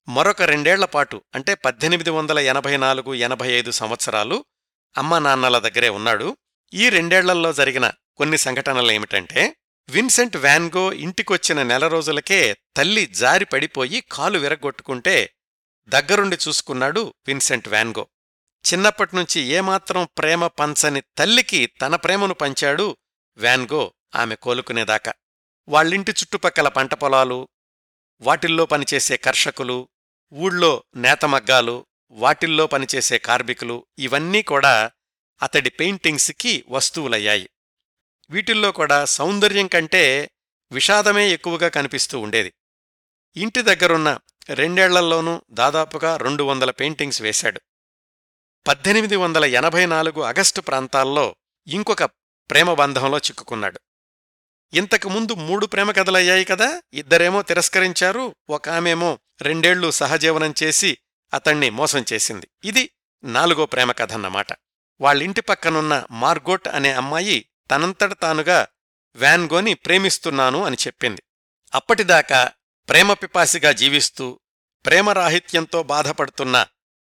మరొక రెండేళ్ళపాటు అంటే పద్దెనిమిది వందల ఎనభై నాలుగు ఎనభై ఐదు సంవత్సరాలు అమ్మా నాన్నల దగ్గరే ఉన్నాడు. ఈ రెండేళ్ళలో జరిగిన కొన్ని సంఘటనలేమిటంటే విన్సెంట్ వ్యాన్గో ఇంటికొచ్చిన నెల రోజులకే తల్లి జారి పడిపోయి కాలు విరగొట్టుకుంటే దగ్గరుండి చూసుకున్నాడు విన్సెంట్ వ్యాన్గో. చిన్నప్పటినుంచి ఏమాత్రం ప్రేమ పంచని తల్లికి తన ప్రేమను పంచాడు వ్యాన్గో ఆమె కోలుకునేదాకా. వాళ్ళింటి చుట్టుపక్కల పంట పొలాలు వాటిల్లో పనిచేసే కర్షకులు ఊళ్ళో నేతమగ్గాలు వాటిల్లో పనిచేసే కార్మికులు ఇవన్నీ కూడా అతడి పెయింటింగ్స్కి వస్తువులయ్యాయి. వీటిల్లో కూడా సౌందర్యం కంటే విషాదమే ఎక్కువగా కనిపిస్తూ ఉండేది. ఇంటి దగ్గరున్న రెండేళ్ళల్లోనూ దాదాపుగా రెండు వందల పెయింటింగ్స్ వేశాడు. పద్దెనిమిది వందల ఎనభై నాలుగు ఆగస్టు ప్రాంతాల్లో ఇంకొక ప్రేమబంధంలో చిక్కుకున్నాడు. ఇంతకుముందు మూడు ప్రేమ కథలయ్యాయి కదా ఇద్దరేమో తిరస్కరించారు ఒక ఆమెమో రెండేళ్ళు సహజీవనం చేసి అతణ్ణి మోసం చేసింది. ఇది నాలుగో ప్రేమ వాళ్ళింటి పక్కనున్న మార్గోట్ అనే అమ్మాయి తనంతట తానుగా వ్యాన్గోని ప్రేమిస్తున్నాను అని చెప్పింది. అప్పటిదాకా ప్రేమపిపాసిగా జీవిస్తూ ప్రేమరాహిత్యంతో బాధపడుతున్న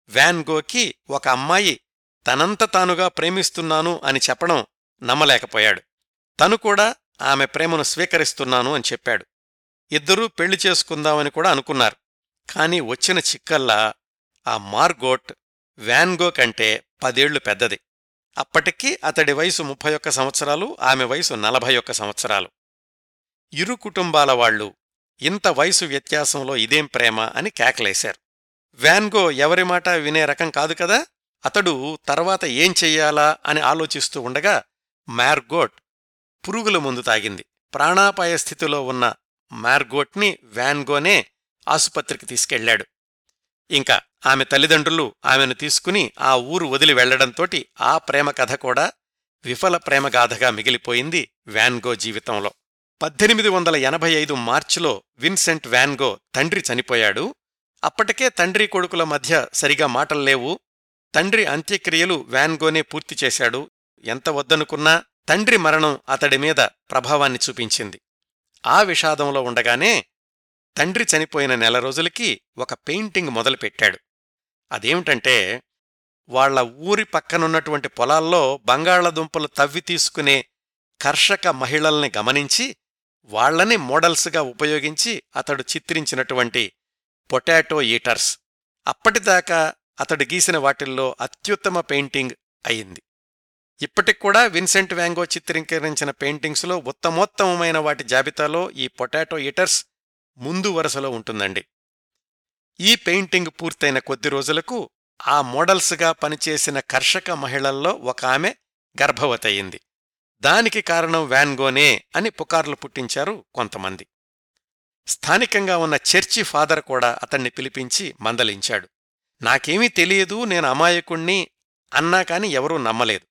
వ్యాన్గోకి ఒక అమ్మాయి తనంత తానుగా ప్రేమిస్తున్నాను అని చెప్పడం నమ్మలేకపోయాడు. తను కూడా ఆమె ప్రేమను స్వీకరిస్తున్నాను అని చెప్పాడు. ఇద్దరూ పెళ్ళి చేసుకుందామని కూడా అనుకున్నారు. కాని వచ్చిన చిక్కల్లా ఆ మార్గోట్ వ్యాన్గో కంటే పదేళ్ళు పెద్దది. అప్పటికి అతడి వయసు ముప్పై ఒక్క సంవత్సరాలు ఆమె వయసు నలభై ఒక్క సంవత్సరాలు. ఇరు కుటుంబాల వాళ్ళు ఇంత వయసు వ్యత్యాసంలో ఇదేం ప్రేమ అని కేకలేశారు. వ్యాన్గో ఎవరి మాట వినే రకం కాదు కదా అతడు తర్వాత ఏం చెయ్యాలా అని ఆలోచిస్తూ ఉండగా మ్యార్గోట్ పురుగుల ముందు తాగింది. ప్రాణాపాయ స్థితిలో ఉన్న మ్యార్గోట్ని వ్యాన్గోనే ఆసుపత్రికి తీసుకెళ్ళాడు ఇంకా ఆమె తల్లిదండ్రులు ఆమెను తీసుకుని ఆ ఊరు వదిలి వెళ్ళడంతోటి ఆ ప్రేమ కథ కూడా విఫల ప్రేమగాథగా మిగిలిపోయింది వ్యాన్గో జీవితంలో. పద్దెనిమిది వందల ఎనభై ఐదు మార్చిలో విన్సెంట్ వ్యాన్గో తండ్రి చనిపోయాడు. అప్పటికే తండ్రి కొడుకుల మధ్య సరిగా మాటల్లేవు తండ్రి అంత్యక్రియలు వ్యాన్గోనే పూర్తి చేశాడు. ఎంత వద్దనుకున్నా తండ్రి మరణం అతడి మీద ప్రభావాన్ని చూపించింది. ఆ విషాదంలో ఉండగానే తండ్రి చనిపోయిన నెల రోజులకి ఒక పెయింటింగ్ మొదలుపెట్టాడు. అదేమిటంటే వాళ్ళ ఊరి పక్కనున్నటువంటి పొలాల్లో బంగాళదుంపలు తవ్వి తీసుకునే కర్షక మహిళల్ని గమనించి వాళ్ళని మోడల్స్గా ఉపయోగించి అతడు చిత్రించినటువంటి పొటాటో ఈటర్స్. అప్పటిదాకా అతడు గీసిన వాటిల్లో అత్యుత్తమ పెయింటింగ్ అయింది. ఇప్పటికూడా విన్సెంట్ వ్యాంగో చిత్రీకరించిన పెయింటింగ్స్లో ఉత్తమోత్తమమైన వాటి జాబితాలో ఈ పొటాటో ఈటర్స్ ముందు వరుసలో ఉంటుందండి. ఈ పెయింటింగ్ పూర్తయిన కొద్ది రోజులకు ఆ మోడల్స్గా పనిచేసిన కర్షక మహిళల్లో ఒక ఆమె గర్భవతయింది. దానికి కారణం వ్యాన్గోనే అని పుకార్లు పుట్టించారు కొంతమంది. స్థానికంగా ఉన్న చర్చి ఫాదర్ కూడా అతన్ని పిలిపించి మందలించాడు. నాకేమీ తెలియదు నేను అమాయకుణ్ణి అన్నా కాని ఎవరూ నమ్మలేదు.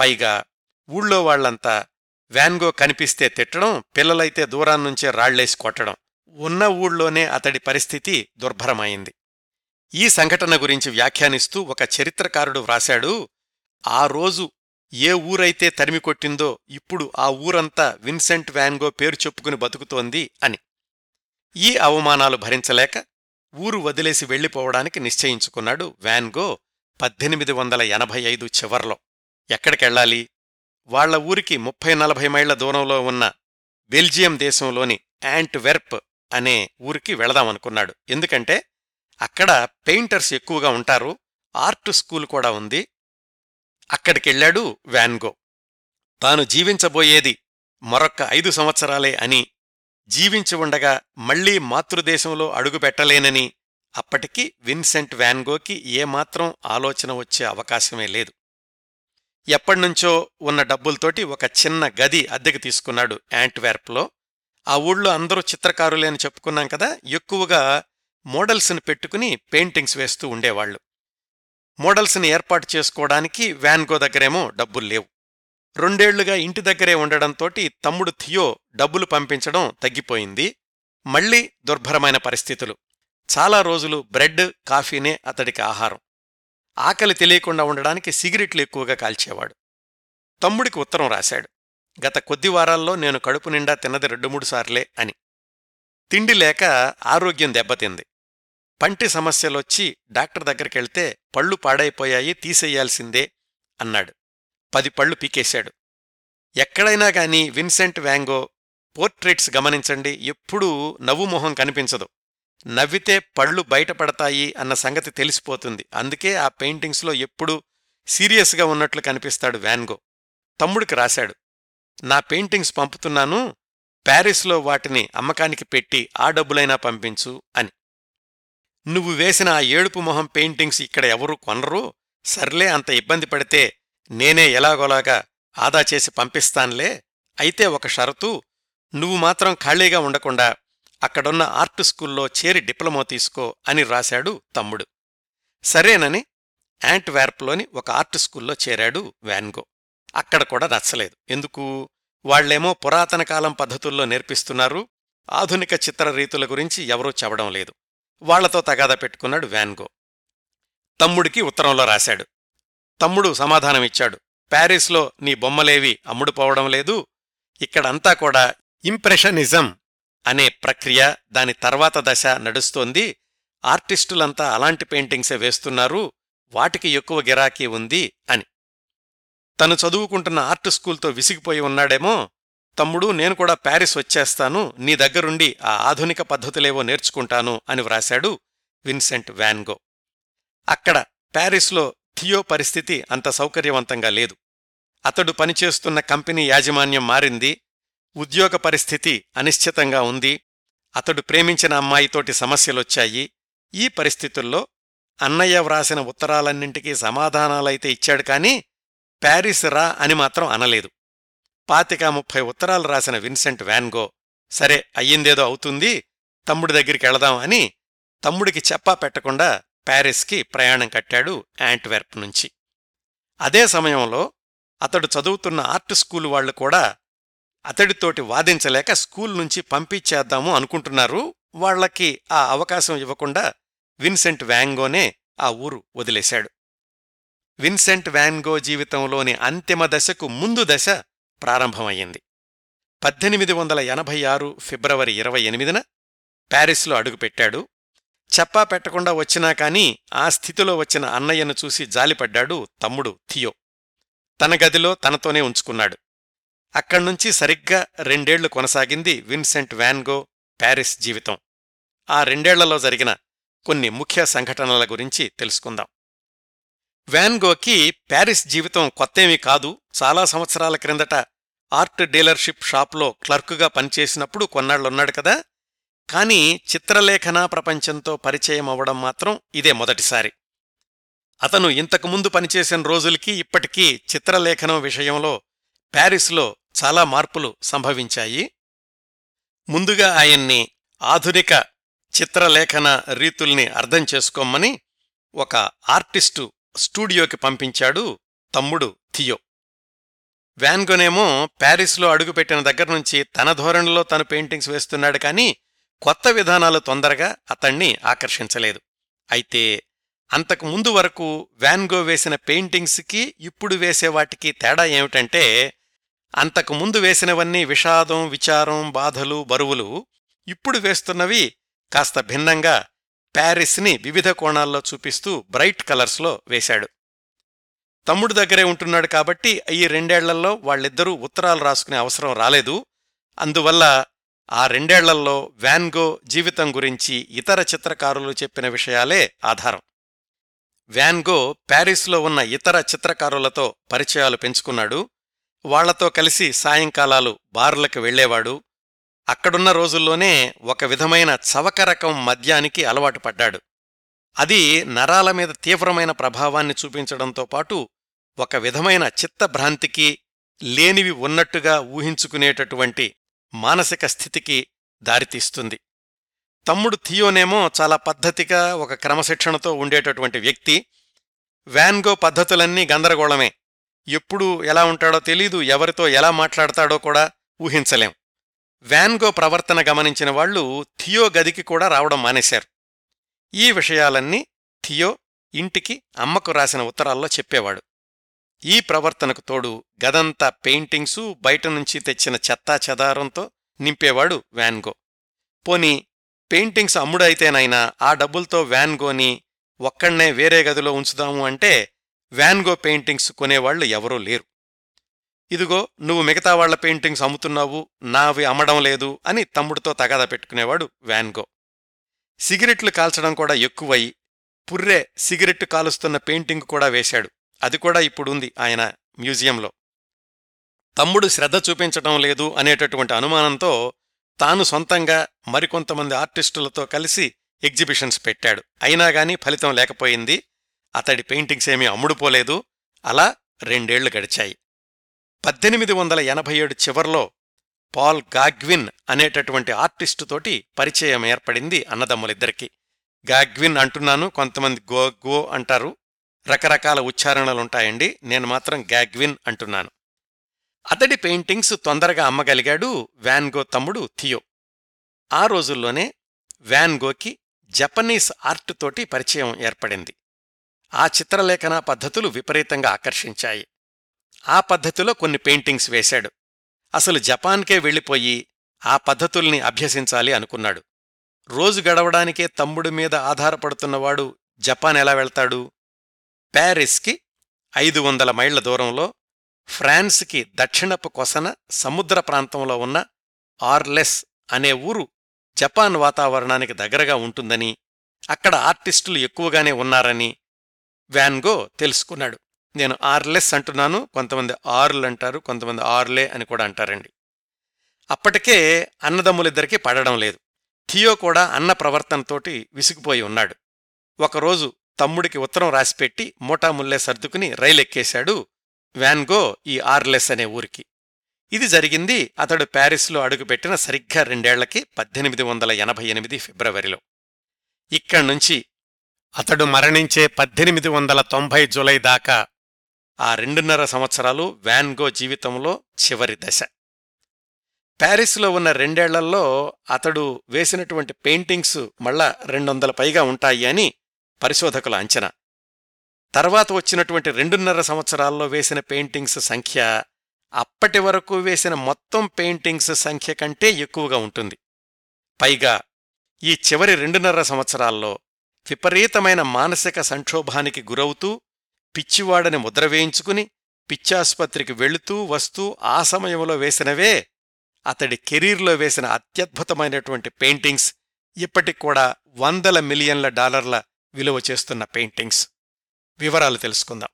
పైగా ఊళ్ళో వాళ్ళంతా వ్యాన్గో కనిపిస్తే తిట్టడం పిల్లలైతే దూరాన్నుంచే రాళ్ళేసి కొట్టడం. ఉన్న ఊళ్ళోనే అతడి పరిస్థితి దుర్భరమైంది. ఈ సంఘటన గురించి వ్యాఖ్యానిస్తూ ఒక చరిత్రకారుడు వ్రాశాడు ఆ రోజు ఏ ఊరైతే తరిమికొట్టిందో ఇప్పుడు ఆ ఊరంతా విన్సెంట్ వ్యాన్గో పేరు చెప్పుకుని బతుకుతోంది అని. ఈ అవమానాలు భరించలేక ఊరు వదిలేసి వెళ్ళిపోవడానికి నిశ్చయించుకున్నాడు వ్యాన్గో పద్దెనిమిది వందల ఎనభై ఐదు చివర్లో. ఎక్కడికెళ్ళాలి? వాళ్ళ ఊరికి ముప్పై నలభై మైళ్ళ దూరంలో ఉన్న బెల్జియం దేశంలోని యాంట్ వెర్ప్ అనే ఊరికి వెళదామనుకున్నాడు. ఎందుకంటే అక్కడ పెయింటర్స్ ఎక్కువగా ఉంటారు. ఆర్ట్ స్కూల్ కూడా ఉంది. అక్కడికెళ్ళాడు వ్యాన్గో తాను జీవించబోయేది మరొక్క ఐదు సంవత్సరాలే అని జీవించి ఉండగా మళ్ళీ మాతృదేశంలో అడుగుపెట్టలేనని అప్పటికి విన్సెంట్ వ్యాన్గోకి ఏమాత్రం ఆలోచన వచ్చే అవకాశమే లేదు. ఎప్పటినుంచో ఉన్న డబ్బులతోటి ఒక చిన్న గది అద్దెకు తీసుకున్నాడు యాంట్వేర్ప్లో. ఆ ఊళ్ళో అందరూ చిత్రకారులే అని చెప్పుకున్నాం కదా ఎక్కువగా మోడల్స్ని పెట్టుకుని పెయింటింగ్స్ వేస్తూ ఉండేవాళ్ళు మోడల్స్ని ఏర్పాటు చేసుకోవడానికి వ్యాన్గో దగ్గరేమో డబ్బులు లేవు. రెండేళ్ళుగా ఇంటి దగ్గరే ఉండడంతోటి తమ్ముడు థియో డబ్బులు పంపించడం తగ్గిపోయింది. మళ్ళీ దుర్భరమైన పరిస్థితులు. చాలా రోజులు బ్రెడ్ కాఫీనే అతడికి ఆహారం. ఆకలి తెలియకుండా ఉండడానికి సిగరెట్లు ఎక్కువగా కాల్చేవాడు. తమ్ముడికి ఉత్తరం రాశాడు. గత కొద్ది వారాల్లో నేను కడుపు నిండా తిన్నది రెండు మూడు సార్లే అని. తిండి లేక ఆరోగ్యం దెబ్బతింది. పంటి సమస్యలొచ్చి డాక్టర్ దగ్గరికెళ్తే పళ్ళు పాడైపోయాయి తీసెయ్యాల్సిందే అన్నాడు. పది పళ్ళు పీకేశాడు. ఎక్కడైనా గాని విన్సెంట్ వ్యాంగో పోర్ట్రేట్స్ గమనించండి ఎప్పుడూ నవ్వుమొహం కనిపించదు. నవ్వితే పళ్ళు బయటపడతాయి అన్న సంగతి తెలిసిపోతుంది. అందుకే ఆ పెయింటింగ్స్లో ఎప్పుడూ సీరియస్గా ఉన్నట్లు కనిపిస్తాడు వ్యాన్గో తమ్ముడికి రాశాడు. నా పెయింటింగ్స్ పంపుతున్నాను ప్యారిస్లో వాటిని అమ్మకానికి పెట్టి ఆ డబ్బులైనా పంపించు అని. నువ్వు వేసిన ఆ ఏడుపు మొహం పెయింటింగ్స్ ఇక్కడ ఎవరూ కొనరు సర్లే అంత ఇబ్బంది పడితే నేనే ఎలాగోలాగా ఆదా చేసి పంపిస్తాన్లే అయితే ఒక షరతు నువ్వు మాత్రం ఖాళీగా ఉండకుండా అక్కడున్న ఆర్ట్ స్కూల్లో చేరి డిప్లొమా తీసుకో అని రాశాడు తమ్ముడు. సరేనని యాంట్ వ్యార్ప్లోని ఒక ఆర్ట్ స్కూల్లో చేరాడు వ్యాన్గో. అక్కడ కూడా నచ్చలేదు. ఎందుకు? వాళ్ళేమో పురాతన కాలం పద్ధతుల్లో నేర్పిస్తున్నారు. ఆధునిక చిత్ర రీతుల గురించి ఎవరూ చెప్పడం లేదు. వాళ్ళతో తగాదా పెట్టుకున్నాడు వ్యాన్గో తమ్ముడికి ఉత్తరంలో రాశాడు. తమ్ముడు సమాధానమిచ్చాడు ప్యారిస్లో నీ బొమ్మలేవి అమ్ముడుపోవడం లేదు. ఇక్కడంతా కూడా ఇంప్రెషనిజం అనే ప్రక్రియ దాని తర్వాత దశ నడుస్తోంది. ఆర్టిస్టులంతా అలాంటి పెయింటింగ్సే వేస్తున్నారు. వాటికి ఎక్కువ గిరాకీ ఉంది అని. తను చదువుకుంటున్న ఆర్ట్ స్కూల్తో విసిగిపోయి ఉన్నాడేమో. తమ్ముడు నేను కూడా ప్యారిస్ వచ్చేస్తాను. నీ దగ్గరుండి ఆ ఆధునిక పద్ధతులేవో నేర్చుకుంటాను అని వ్రాశాడు విన్సెంట్ వ్యాన్గో అక్కడ ప్యారిస్లో థియో పరిస్థితి అంత సౌకర్యవంతంగా లేదు. అతడు పనిచేస్తున్న కంపెనీ యాజమాన్యం మారింది. ఉద్యోగ పరిస్థితి అనిశ్చితంగా ఉంది. అతడు ప్రేమించిన అమ్మాయితోటి సమస్యలొచ్చాయి. ఈ పరిస్థితుల్లో అన్నయ్య వ్రాసిన ఉత్తరాలన్నింటికీ సమాధానాలైతే ఇచ్చాడు కాని ప్యారిస్ రా అని మాత్రం అనలేదు. పాతిక ముప్పై ఉత్తరాలు రాసిన విన్సెంట్ వ్యాన్గో సరే అయ్యిందేదో అవుతుంది తమ్ముడి దగ్గరికి వెళదాం అని తమ్ముడికి చెప్పా పెట్టకుండా ప్యారిస్కి ప్రయాణం కట్టాడు యాంట్వెర్ప్ నుంచి. అదే సమయంలో అతడు చదువుతున్న ఆర్ట్ స్కూలు వాళ్ళు కూడా అతడితోటి వాదించలేక స్కూల్ నుంచి పంపించేద్దాము అనుకుంటున్నారు వాళ్ళకి ఆ అవకాశం ఇవ్వకుండా విన్సెంట్ వ్యాంగోనే ఆ ఊరు వదిలేశాడు. విన్సెంట్ వ్యాన్గో జీవితంలోని అంతిమ దశకు ముందు దశ ప్రారంభమయ్యింది. పద్దెనిమిది వందల ఎనభై ఆరు ఫిబ్రవరి ఇరవై ఎనిమిదిన ప్యారిస్లో అడుగుపెట్టాడు. చెప్పా పెట్టకుండా వచ్చినా కాని ఆ స్థితిలో వచ్చిన అన్నయ్యను చూసి జాలిపడ్డాడు తమ్ముడు థియో. తన గదిలో తనతోనే ఉంచుకున్నాడు. అక్కడ్నుంచి సరిగ్గా రెండేళ్ళు కొనసాగింది విన్సెంట్ వ్యాన్గో ప్యారిస్ జీవితం. ఆ రెండేళ్ళలో జరిగిన కొన్ని ముఖ్య సంఘటనల గురించి తెలుసుకుందాం. వ్యాన్గోకి ప్యారిస్ జీవితం కొత్తేమీ కాదు. చాలా సంవత్సరాల క్రిందట ఆర్ట్ డీలర్షిప్ షాప్లో క్లర్కుగా పనిచేసినప్పుడు కొన్నాళ్ళున్నాడు కదా. కాని చిత్రలేఖనా ప్రపంచంతో పరిచయం అవ్వడం మాత్రం ఇదే మొదటిసారి. అతను ఇంతకుముందు పనిచేసిన రోజులకి ఇప్పటికీ చిత్రలేఖనం విషయంలో ప్యారిస్లో చాలా మార్పులు సంభవించాయి. ముందుగా ఆయన్ని ఆధునిక చిత్రలేఖన రీతుల్ని అర్థం చేసుకోమని ఒక ఆర్టిస్టు స్టూడియోకి పంపించాడు తమ్ముడు థియో. వ్యాన్గోనేమో ప్యారిస్లో అడుగుపెట్టిన దగ్గర్నుంచి తన ధోరణిలో తను పెయింటింగ్స్ వేస్తున్నాడు కానీ కొత్త విధానాలు తొందరగా అతణ్ణి ఆకర్షించలేదు. అయితే అంతకు ముందు వరకు వ్యాన్గో వేసిన పెయింటింగ్స్కి ఇప్పుడు వేసేవాటికి తేడా ఏమిటంటే అంతకు ముందు వేసినవన్నీ విషాదం విచారం బాధలు బరువులు ఇప్పుడు వేస్తున్నవి కాస్త భిన్నంగా ప్యారిస్ని వివిధ కోణాల్లో చూపిస్తూ బ్రైట్ కలర్స్లో వేశాడు. తమ్ముడు దగ్గరే ఉంటున్నాడు కాబట్టి ఈ రెండేళ్ళలో వాళ్ళిద్దరూ ఉత్తరాలు రాసుకునే అవసరం రాలేదు. అందువల్ల ఆ రెండేళ్ళలో వ్యాన్గో జీవితం గురించి ఇతర చిత్రకారులు చెప్పిన విషయాలే ఆధారం. వ్యాన్గో ప్యారిస్లో ఉన్న ఇతర చిత్రకారులతో పరిచయాలు పెంచుకున్నాడు. వాళ్ళతో కలిసి సాయంకాలాలు బార్లకు వెళ్ళేవాడు అక్కడున్న రోజుల్లోనే ఒక విధమైన చవక రకం మద్యానికి అలవాటు పడ్డాడు. అది నరాల మీద తీవ్రమైన ప్రభావాన్ని చూపించడంతో పాటు ఒక విధమైన చిత్తభ్రాంతికి లేనివి ఉన్నట్టుగా ఊహించుకునేటటువంటి మానసిక స్థితికి దారితీస్తుంది. తమ్ముడు థియోనేమో చాలా పద్ధతిగా ఒక క్రమశిక్షణతో ఉండేటటువంటి వ్యక్తి. వ్యాన్గో పద్ధతులన్నీ గందరగోళమే. ఎప్పుడు ఎలా ఉంటాడో తెలీదు ఎవరితో ఎలా మాట్లాడతాడో కూడా ఊహించలేం. వ్యాన్గో ప్రవర్తన గమనించిన వాళ్ళు థియో గదికి కూడా రావడం మానేశారు. ఈ విషయాలన్నీ థియో ఇంటికి అమ్మకు రాసిన ఉత్తరాల్లో చెప్పేవాడు. ఈ ప్రవర్తనకు తోడు గదంతా పెయింటింగ్సు బయట నుంచి తెచ్చిన చెత్తా చెదారంతో నింపేవాడు వ్యాన్గో పోని పెయింటింగ్స్ అమ్ముడైతేనైనా ఆ డబ్బులతో వ్యాన్గోని ఒక్కడ్నే వేరే గదిలో ఉంచుదాము అంటే వ్యాన్గో పెయింటింగ్స్ కొనేవాళ్ళు ఎవరూ లేరు. ఇదిగో నువ్వు మిగతా వాళ్ళ పెయింటింగ్స్ అమ్ముతున్నావు నావి అమ్మడం లేదు అని తమ్ముడితో తగాదా పెట్టుకునేవాడు వ్యాన్గో సిగరెట్లు కాల్చడం కూడా ఎక్కువై పుర్రే సిగరెట్టు కాలుస్తున్న పెయింటింగ్ కూడా వేశాడు. అది కూడా ఇప్పుడుంది ఆయన మ్యూజియంలో. తమ్ముడు శ్రద్ధ చూపించటం లేదు అనేటటువంటి అనుమానంతో తాను సొంతంగా మరికొంతమంది ఆర్టిస్టులతో కలిసి ఎగ్జిబిషన్స్ పెట్టాడు. అయినాగాని ఫలితం లేకపోయింది. అతడి పెయింటింగ్స్ ఏమీ అమ్ముడుపోలేదు. అలా రెండేళ్ళు గడిచాయి. పద్దెనిమిది వందల ఎనభై ఏడు చివర్లో పాల్ గాగ్విన్ అనేటటువంటి ఆర్టిస్టుతోటి పరిచయం ఏర్పడింది అన్నదమ్ములిద్దరికీ. గాగ్విన్ అంటున్నాను కొంతమంది గో గో అంటారు రకరకాల ఉచ్చారణలుంటాయండి నేను మాత్రం గాగ్విన్ అంటున్నాను. అతడి పెయింటింగ్స్ తొందరగా అమ్మగలిగాడు వ్యాన్గో తమ్ముడు థియో. ఆ రోజుల్లోనే వ్యాన్గోకి జపనీస్ ఆర్ట్ తోటి పరిచయం ఏర్పడింది. ఆ చిత్రలేఖన పద్ధతులు విపరీతంగా ఆకర్షించాయి. ఆ పద్ధతిలో కొన్ని పెయింటింగ్స్ వేశాడు. అసలు జపాన్కే వెళ్ళిపోయి ఆ పద్ధతుల్ని అభ్యసించాలి అనుకున్నాడు. రోజు గడవడానికే తమ్ముడి మీద ఆధారపడుతున్నవాడు జపాన్ ఎలా వెళ్తాడు? ప్యారిస్కి ఐదు వందల మైళ్ళ దూరంలో ఫ్రాన్స్కి దక్షిణపు కొసన సముద్ర ప్రాంతంలో ఉన్న ఆర్లెస్ అనే ఊరు జపాన్ వాతావరణానికి దగ్గరగా ఉంటుందని అక్కడ ఆర్టిస్టులు ఎక్కువగానే ఉన్నారని వ్యాన్గో తెలుసుకున్నాడు. నేను ఆర్లెస్ అంటున్నాను కొంతమంది ఆర్లు అంటారు కొంతమంది ఆర్లే అని కూడా అంటారండి. అప్పటికే అన్నదమ్ములిద్దరికీ పడడం లేదు. థియో కూడా అన్న ప్రవర్తనతోటి విసిగిపోయి ఉన్నాడు. ఒకరోజు తమ్ముడికి ఉత్తరం రాసిపెట్టి మూటాముల్లే సర్దుకుని రైలెక్కేశాడు వ్యాన్గో ఈ ఆర్లెస్ అనే ఊరికి. ఇది జరిగింది అతడు ప్యారిస్లో అడుగుపెట్టిన సరిగ్గా రెండేళ్ళకి పద్దెనిమిది వందల ఎనభై ఎనిమిది ఫిబ్రవరిలో. ఇక్కడ్నుంచి అతడు మరణించే పద్దెనిమిది వందల తొంభై జులై దాకా ఆ రెండున్నర సంవత్సరాలు వ్యాన్గో జీవితంలో చివరి దశ. ప్యారిస్లో ఉన్న రెండేళ్ళలో అతడు వేసినటువంటి పెయింటింగ్స్ మళ్ళా రెండొందల పైగా ఉంటాయి అని పరిశోధకుల అంచనా. తర్వాత వచ్చినటువంటి రెండున్నర సంవత్సరాల్లో వేసిన పెయింటింగ్స్ సంఖ్య అప్పటి వరకు వేసిన మొత్తం పెయింటింగ్స్ సంఖ్య కంటే ఎక్కువగా ఉంటుంది. పైగా ఈ చివరి రెండున్నర సంవత్సరాల్లో విపరీతమైన మానసిక సంక్షోభానికి గురవుతూ పిచ్చివాడని ముద్ర వేయించుకుని పిచ్చాసుపత్రికి వెళుతూ వస్తూ ఆ సమయంలో వేసినవే అతడి కెరీర్లో వేసిన అత్యద్భుతమైనటువంటి పెయింటింగ్స్ ఇప్పటికూడా వందల మిలియన్ల డాలర్ల విలువ చేస్తున్న పెయింటింగ్స్. వివరాలు తెలుసుకుందాం.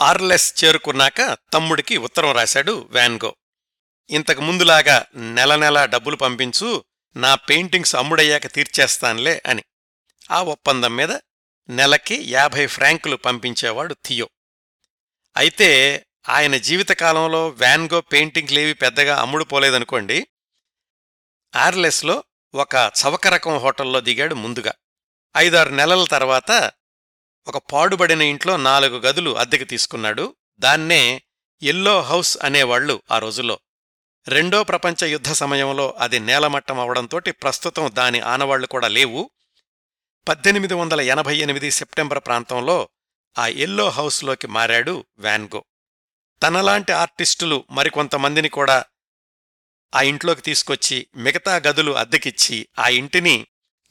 ఆర్లెస్ చేరుకున్నాక తమ్ముడికి ఉత్తరం రాశాడు వ్యాన్గో ఇంతకు ముందులాగా నెల నెలా డబ్బులు పంపించు నా పెయింటింగ్స్ అమ్ముడయ్యాక తీర్చేస్తాన్లే అని. ఆ ఒప్పందం మీద నెలకి యాభై ఫ్రాంకులు పంపించేవాడు థియో. అయితే ఆయన జీవితకాలంలో వ్యాన్గో పెయింటింగ్లేవి పెద్దగా అమ్ముడుపోలేదనుకోండి ఆర్లెస్లో ఒక చవక రకం హోటల్లో దిగాడు ముందుగా. ఐదారు నెలల తర్వాత ఒక పాడుబడిన ఇంట్లో నాలుగు గదులు అద్దెకి తీసుకున్నాడు. దాన్నే ఎల్లో హౌస్ అనేవాళ్ళు ఆ రోజుల్లో. రెండో ప్రపంచ యుద్ధ సమయంలో అది నేలమట్టం అవడంతోటి ప్రస్తుతం దాని ఆనవాళ్ళు కూడా లేవు. పద్దెనిమిది వందల ఎనభై ఎనిమిది సెప్టెంబర్ ప్రాంతంలో ఆ ఎల్లో హౌస్లోకి మారాడు వ్యాన్గో తనలాంటి ఆర్టిస్టులు మరికొంతమందిని కూడా ఆ ఇంట్లోకి తీసుకొచ్చి మిగతా గదులు అద్దెకిచ్చి ఆ ఇంటిని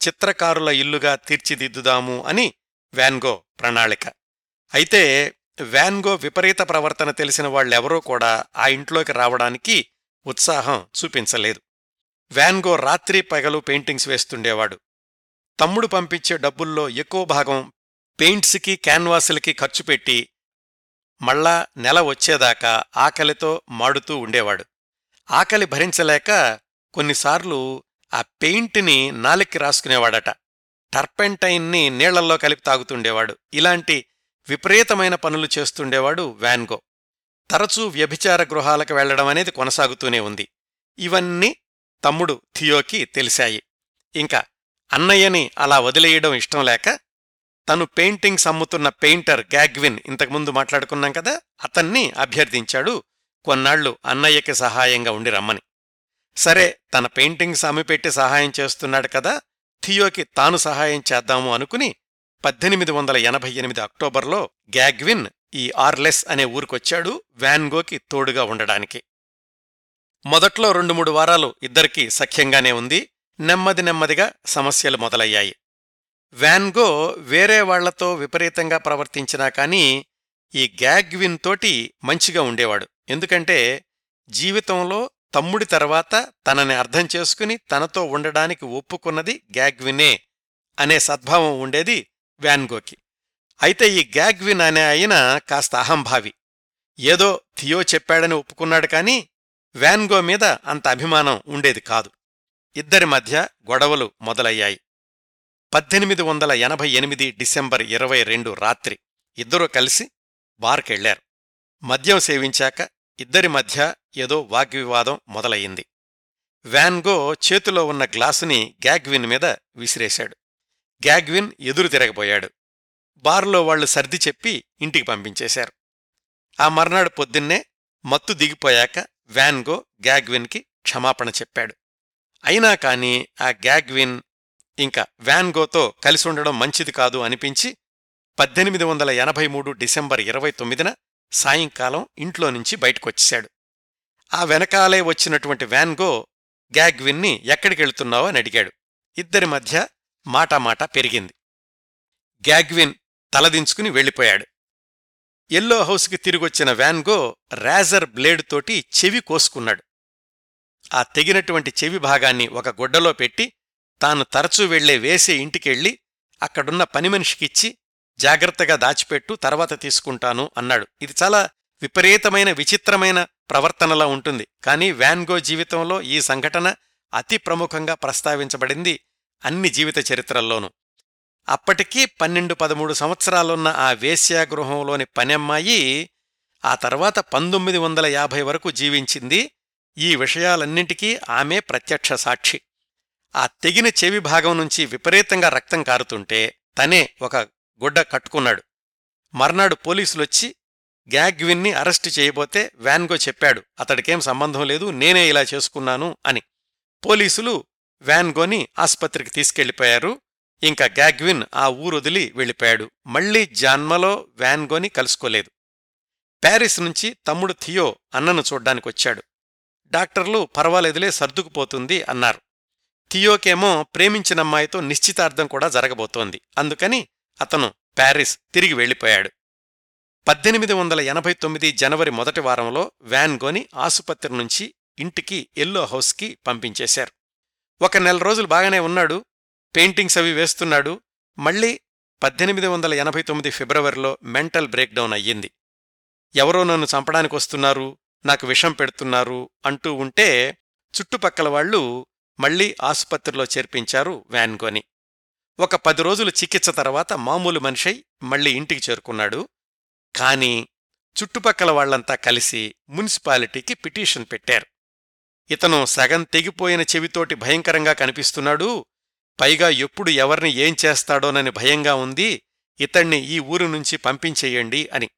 చిత్రకారుల ఇల్లుగా తీర్చిదిద్దుదాము అని వ్యాన్గో ప్రణాళిక. అయితే వ్యాన్గో విపరీత ప్రవర్తన తెలిసిన వాళ్ళెవరూ కూడా ఆ ఇంట్లోకి రావడానికి ఉత్సాహం చూపించలేదు. వ్యాన్గో రాత్రి పగలు పెయింటింగ్స్ వేస్తుండేవాడు. తమ్ముడు పంపించే డబ్బుల్లో ఎక్కువ భాగం పెయింట్స్కి క్యాన్వాసులకి ఖర్చు పెట్టి మళ్ళా నెల వచ్చేదాకా ఆకలితో మాడుతూ ఉండేవాడు. ఆకలి భరించలేక కొన్నిసార్లు ఆ పెయింట్ని నాలిక్కి రాసుకునేవాడట. టర్పెంటైన్ని నీళ్ళల్లో కలిపి తాగుతుండేవాడు. ఇలాంటి విపరీతమైన పనులు చేస్తుండేవాడు వ్యాన్గో తరచూ వ్యభిచార గృహాలకు వెళ్ళడం అనేది కొనసాగుతూనే ఉంది. ఇవన్నీ తమ్ముడు థియోకి తెలిశాయి ఇంకా అన్నయ్యని అలా వదిలేయడం ఇష్టం లేక తను పెయింటింగ్స్ అమ్ముతున్న పెయింటర్ గ్యాగ్విన్ ఇంతకుముందు మాట్లాడుకున్నాం కదా అతన్ని అభ్యర్థించాడు. కొన్నాళ్ళు అన్నయ్యకి సహాయంగా ఉండి రమ్మని. సరే తన పెయింటింగ్స్ అమ్మిపెట్టి సహాయం చేస్తున్నాడు కదా థియోకి తాను సహాయం చేద్దాము అనుకుని పద్దెనిమిది వందల ఎనభై ఎనిమిది అక్టోబర్లో గ్యాగ్విన్ ఈ ఆర్లెస్ అనే ఊరికొచ్చాడు వ్యాన్గోకి తోడుగా ఉండడానికి. మొదట్లో రెండు మూడు వారాలు ఇద్దరికీ సఖ్యంగానే ఉంది. నెమ్మది నెమ్మదిగా సమస్యలు మొదలయ్యాయి. వ్యాన్గో వేరే వాళ్ళతో విపరీతంగా ప్రవర్తించినా కానీ ఈ గ్యాగ్విన్ తోటి మంచిగా ఉండేవాడు. ఎందుకంటే జీవితంలో తమ్ముడి తర్వాత తనని అర్థం చేసుకుని తనతో ఉండడానికి ఒప్పుకున్నది గ్యాగ్వినే అనే సద్భావం ఉండేది వ్యాన్గోకి అయితే ఈ గ్యాగ్విన్ అనే ఆయన కాస్త అహంభావి. ఏదో థియో చెప్పాడని ఒప్పుకున్నాడు కాని వ్యాన్గో మీద అంత అభిమానం ఉండేది కాదు. ఇద్దరి మధ్య గొడవలు మొదలయ్యాయి. పద్దెనిమిది వందల ఎనభై ఎనిమిది డిసెంబర్ ఇరవై రెండు రాత్రి ఇద్దరూ కలిసి బార్కెళ్ళారు మద్యం సేవించాక ఇద్దరి మధ్య ఏదో వాగ్వివాదం మొదలయ్యింది. వ్యాన్గో చేతిలో ఉన్న గ్లాసుని గ్యాగ్విన్ మీద విసిరేశాడు. గ్యాగ్విన్ ఎదురు తిరగబోయాడు. బార్లో వాళ్ళు సర్ది చెప్పి ఇంటికి పంపించేశారు. ఆ మర్నాడు పొద్దున్నే మత్తు దిగిపోయాక వ్యాన్గో గ్యాగ్విన్కి క్షమాపణ చెప్పాడు. అయినా కాని ఆ గ్యాగ్విన్ ఇంకా వ్యాన్గోతో కలిసి ఉండడం మంచిది కాదు అనిపించి పద్దెనిమిది వందల ఎనభై మూడు డిసెంబర్ ఇరవై తొమ్మిదిన సాయంకాలం ఇంట్లో నుంచి బయటకొచ్చేశాడు. ఆ వెనకాలే వచ్చినటువంటి వ్యాన్గో గ్యాగ్విన్ని ఎక్కడికెళ్తున్నావో అని అడిగాడు. ఇద్దరి మధ్య మాటామాట పెరిగింది. గ్యాగ్విన్ తలదించుకుని వెళ్ళిపోయాడు. ఎల్లో హౌస్కి తిరిగొచ్చిన వ్యాన్గో రేజర్ బ్లేడ్ తోటి చెవి కోసుకున్నాడు. ఆ తెగినటువంటి చెవి భాగాన్ని ఒక గుడ్డలో పెట్టి తాను తరచూ వెళ్ళే వేసే ఇంటికెళ్ళి అక్కడున్న పనిమనిషికిచ్చి జాగ్రత్తగా దాచిపెట్టు తర్వాత తీసుకుంటాను అన్నాడు. ఇది చాలా విపరీతమైన విచిత్రమైన ప్రవర్తనలా ఉంటుంది. కానీ వ్యాన్గో జీవితంలో ఈ సంఘటన అతి ప్రముఖంగా ప్రస్తావించబడింది అన్ని జీవిత చరిత్రల్లోనూ. అప్పటికీ పన్నెండు పదమూడు సంవత్సరాలున్న ఆ వేశ్యాగృహంలోని పనమ్మాయి ఆ తర్వాత పంతొమ్మిది వందల యాభై వరకు జీవించింది. ఈ విషయాలన్నింటికీ ఆమె ప్రత్యక్ష సాక్షి. ఆ తెగిన చెవి భాగం నుంచి విపరీతంగా రక్తం కారుతుంటే తనే ఒక గుడ్డ కట్టుకున్నాడు. మర్నాడు పోలీసులొచ్చి గ్యాగ్విన్ని అరెస్టు చేయబోతే వ్యాన్గో చెప్పాడు అతడికేం సంబంధం లేదు నేనే ఇలా చేసుకున్నాను అని. పోలీసులు వ్యాన్గోని ఆస్పత్రికి తీసుకెళ్ళిపోయారు ఇంకా గ్యాగ్విన్ ఆ ఊరొదిలి వెళ్ళిపోయాడు. మళ్ళీ జాన్మలో వ్యాన్గోని కలుసుకోలేదు. ప్యారిస్ నుంచి తమ్ముడు థియో అన్నను చూడ్డానికొచ్చాడు. డాక్టర్లు పర్వాలేదులే సర్దుకుపోతుంది అన్నారు. థియోకేమో ప్రేమించినమ్మాయితో నిశ్చితార్థం కూడా జరగబోతోంది. అందుకని అతను ప్యారిస్ తిరిగి వెళ్ళిపోయాడు. పద్దెనిమిది వందల ఎనభై తొమ్మిది జనవరి మొదటి వారంలో వ్యాన్ గోని ఆసుపత్రి నుంచి ఇంటికి ఎల్లో హౌస్కి పంపించేశారు. ఒక నెల రోజులు బాగానే ఉన్నాడు పెయింటింగ్స్ అవి వేస్తున్నాడు. మళ్ళీ పద్దెనిమిది వందల ఎనభై తొమ్మిది ఫిబ్రవరిలో మెంటల్ బ్రేక్డౌన్ అయ్యింది. ఎవరో నన్ను చంపడానికి వస్తున్నారు నాకు విషం పెడుతున్నారు అంటూ ఉంటే చుట్టుపక్కల వాళ్ళు మళ్ళీ ఆసుపత్రిలో చేర్పించారు వ్యాన్గోని. ఒక పది రోజులు చికిత్స తర్వాత మామూలు మనిషై మళ్ళీ ఇంటికి చేరుకున్నాడు. కాని చుట్టుపక్కల వాళ్ళంతా కలిసి మున్సిపాలిటీకి పిటిషన్ పెట్టారు. ఇతను సగం తెగిపోయిన చెవితోటి భయంకరంగా కనిపిస్తున్నాడు. పైగా ఎప్పుడు ఎవరిని ఏం చేస్తాడోనని భయంగా ఉంది. ఇతణ్ణి ఈ ఊరు నుంచి పంపించేయండి అని.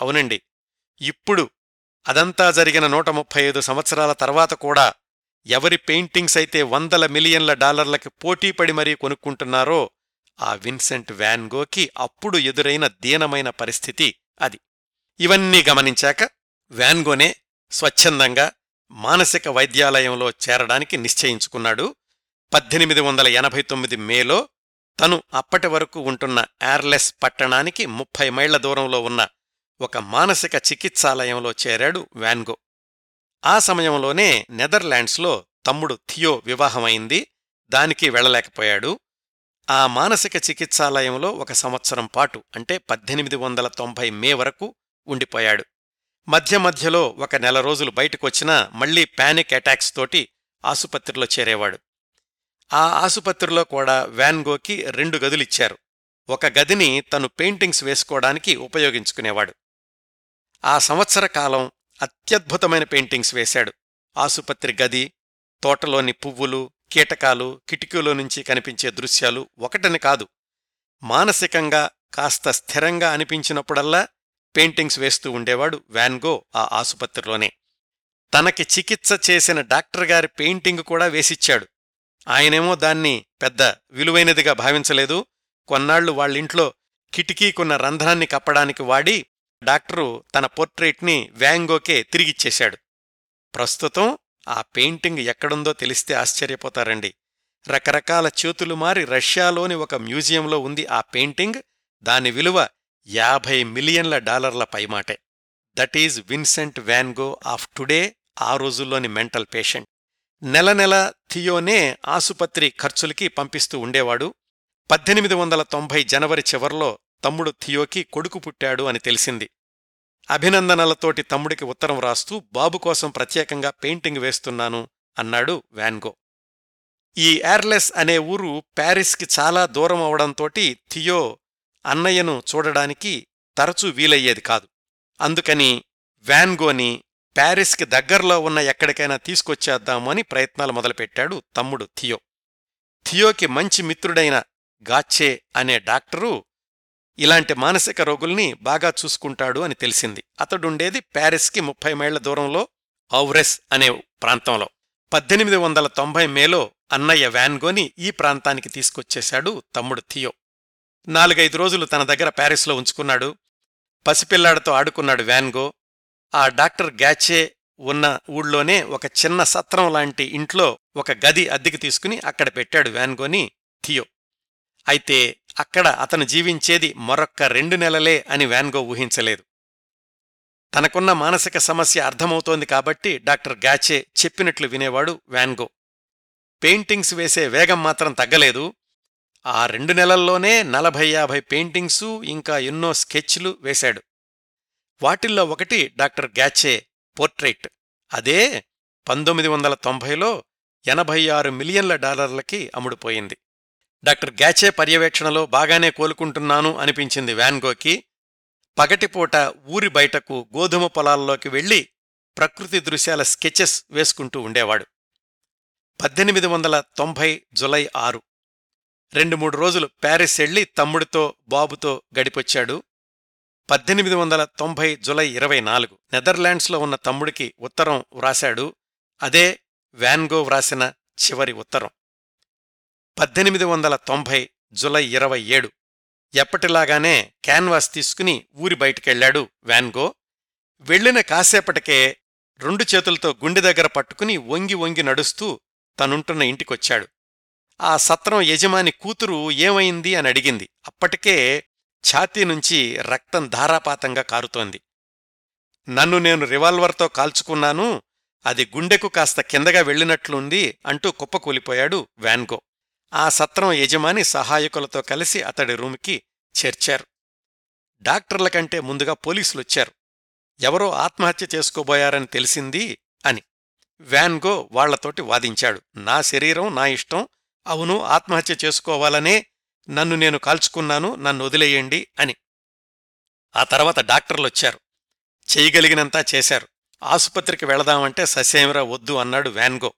అవునండి ఇప్పుడు అదంతా జరిగిన నూట ముప్పై ఐదు సంవత్సరాల తర్వాత కూడా ఎవరి పెయింటింగ్స్ అయితే వందల మిలియన్ల డాలర్లకి పోటీపడి మరీ కొనుక్కుంటున్నారో ఆ విన్సెంట్ వ్యాన్గోకి అప్పుడు ఎదురైన దీనమైన పరిస్థితి అది. ఇవన్నీ గమనించాక వ్యాన్గోనే స్వచ్ఛందంగా మానసిక వైద్యాలయంలో చేరడానికి నిశ్చయించుకున్నాడు. పద్దెనిమిది వందల ఎనభై తొమ్మిది మేలో తను అప్పటి వరకు ఉంటున్న యార్లెస్ పట్టణానికి ముప్పై మైళ్ళ దూరంలో ఉన్న ఒక మానసిక చికిత్సాలయంలో చేరాడు వ్యాన్గో. ఆ సమయంలోనే నెదర్లాండ్స్లో తమ్ముడు థియో వివాహమైంది. దానికి వెళ్ళలేకపోయాడు. ఆ మానసిక చికిత్సాలయంలో ఒక సంవత్సరం పాటు అంటే పద్దెనిమిది వందల తొంభై మే వరకు ఉండిపోయాడు. మధ్య మధ్యలో ఒక నెల రోజులు బయటకొచ్చినా మళ్ళీ పానిక్ అటాక్స్ తోటి ఆసుపత్రిలో చేరేవాడు. ఆ ఆసుపత్రిలో కూడా వ్యాన్గోకి రెండు గదులిచ్చారు. ఒక గదిని తను పెయింటింగ్స్ వేసుకోవడానికి ఉపయోగించుకునేవాడు. ఆ సంవత్సర కాలం అత్యద్భుతమైన పెయింటింగ్స్ వేశాడు. ఆసుపత్రి గది తోటలోని పువ్వులు కీటకాలు కిటికీలో నుంచి కనిపించే దృశ్యాలు ఒకటని కాదు. మానసికంగా కాస్త స్థిరంగా అనిపించినప్పుడల్లా పెయింటింగ్స్ వేస్తూ ఉండేవాడు వ్యాన్గో ఆ ఆసుపత్రిలోనే. తనకి చికిత్స చేసిన డాక్టర్ గారి పెయింటింగ్ కూడా వేసిచ్చాడు. ఆయనేమో దాన్ని పెద్ద విలువైనదిగా భావించలేదు. కొన్నాళ్ళు వాళ్ళింట్లో కిటికీకున్న రంధ్రాన్ని కప్పడానికి వాడి డాక్టరు తన పోర్ట్రేట్ని వ్యాంగోకే తిరిగిచ్చేశాడు. ప్రస్తుతం ఆ పెయింటింగ్ ఎక్కడుందో తెలిస్తే ఆశ్చర్యపోతారండి. రకరకాల చేతులు మారి రష్యాలోని ఒక మ్యూజియంలో ఉంది ఆ పెయింటింగ్. దాని విలువ యాభై మిలియన్ల డాలర్ల పైమాటే. That is Vincent van Gogh of today రోజుల్లోని mental patient. నెల నెల థియోనే ఆసుపత్రి ఖర్చులకి పంపిస్తూ ఉండేవాడు. పద్దెనిమిది వందల తొంభై జనవరి చివర్లో తమ్ముడు థియోకి కొడుకు పుట్టాడు అని తెలిసింది. అభినందనలతోటి తమ్ముడికి ఉత్తరం రాస్తూ బాబు కోసం ప్రత్యేకంగా పెయింటింగ్ వేస్తున్నాను అన్నాడు వ్యాన్గో ఈ ఎయిర్లెస్ అనే ఊరు ప్యారిస్కి చాలా దూరం అవడంతోటి థియో అన్నయ్యను చూడడానికి తరచూ వీలయ్యేది కాదు. అందుకని వ్యాన్గోని ప్యారిస్కి దగ్గర్లో ఉన్న ఎక్కడికైనా తీసుకొచ్చేద్దాము అని ప్రయత్నాలు మొదలుపెట్టాడు తమ్ముడు థియో. థియోకి మంచి మిత్రుడైన గాచ్చే అనే డాక్టరు ఇలాంటి మానసిక రోగుల్ని బాగా చూసుకుంటాడు అని తెలిసింది. అతడుండేది ప్యారిస్కి ముప్పై మైళ్ళ దూరంలో ఔరెస్ అనే ప్రాంతంలో. పద్దెనిమిది వందల తొంభై మేలో అన్నయ్య వ్యాన్గోని ఈ ప్రాంతానికి తీసుకొచ్చేశాడు తమ్ముడు థియో. నాలుగైదు రోజులు తన దగ్గర ప్యారిస్లో ఉంచుకున్నాడు. పసిపిల్లాడితో ఆడుకున్నాడు వ్యాన్గో. ఆ డాక్టర్ గ్యాచే ఉన్న ఊళ్ళోనే ఒక చిన్న సత్రం లాంటి ఇంట్లో ఒక గది అద్దెకి తీసుకుని అక్కడ పెట్టాడు వ్యాన్గోని థియో. అయితే అక్కడ అతను జీవించేది మరొక్క రెండు నెలలే అని వ్యాన్గో ఊహించలేదు. తనకున్న మానసిక సమస్య అర్థమవుతోంది కాబట్టి డాక్టర్ గాచే చెప్పినట్లు వినేవాడు వ్యాన్గో పెయింటింగ్స్ వేసే వేగం మాత్రం తగ్గలేదు. ఆ రెండు నెలల్లోనే నలభై యాభై పెయింటింగ్సు ఇంకా ఎన్నో స్కెచ్లు వేశాడు. వాటిల్లో ఒకటి డాక్టర్ గ్యాచే పోర్ట్రైట్. అదే పంతొమ్మిది వందల తొంభైలో ఎనభై ఆరు మిలియన్ల డాలర్లకి అమ్ముడుపోయింది. డాక్టర్ గ్యాచే పర్యవేక్షణలో బాగానే కోలుకుంటున్నాను అనిపించింది వ్యాన్గోకి. పగటిపూట ఊరి బయటకు గోధుమ పొలాల్లోకి వెళ్ళి ప్రకృతి దృశ్యాల స్కెచెస్ వేసుకుంటూ ఉండేవాడు. పద్దెనిమిది వందల తొంభై జులై ఆరు. రెండు మూడు రోజులు ప్యారిస్ వెళ్ళి తమ్ముడితో బాబుతో గడిపొచ్చాడు. పద్దెనిమిది వందల తొంభై జులై ఇరవై నాలుగు. నెదర్లాండ్స్లో ఉన్న తమ్ముడికి ఉత్తరం వ్రాశాడు. అదే వ్యాన్గో వ్రాసిన చివరి ఉత్తరం. పద్దెనిమిది వందల తొంభై జులై ఇరవై ఏడు. ఎప్పటిలాగానే క్యాన్వాస్ తీసుకుని ఊరి బయటికెళ్ళాడు వ్యాన్గో వెళ్ళిన కాసేపటికే రెండు చేతులతో గుండె దగ్గర పట్టుకుని వంగి వంగి నడుస్తూ తనుంటున్న ఇంటికొచ్చాడు. ఆ సత్రం యజమాని కూతురు ఏమైంది అని అడిగింది. అప్పటికే ఛాతీ నుంచి రక్తం ధారాపాతంగా కారుతోంది. నన్ను నేను రివాల్వర్తో కాల్చుకున్నాను అది గుండెకు కాస్త కిందగా వెళ్ళినట్లుంది అంటూ కుప్పకూలిపోయాడు వ్యాన్గో ఆ సత్రం యజమాని సహాయకులతో కలిసి అతడి రూమ్కి చేర్చారు. డాక్టర్ల కంటే ముందుగా పోలీసులొచ్చారు. ఎవరో ఆత్మహత్య చేసుకోబోయారని తెలిసింది అని. వ్యాన్గో వాళ్ళతోటి వాదించాడు. నా శరీరం నా ఇష్టం. అవును ఆత్మహత్య చేసుకోవాలనే నన్ను నేను కాల్చుకున్నాను నన్ను వదిలేయండి అని. ఆ తర్వాత డాక్టర్లొచ్చారు. చేయగలిగినంతా చేశారు. ఆసుపత్రికి వెళదామంటే ససేమిరా వద్దు అన్నాడు వ్యాన్గో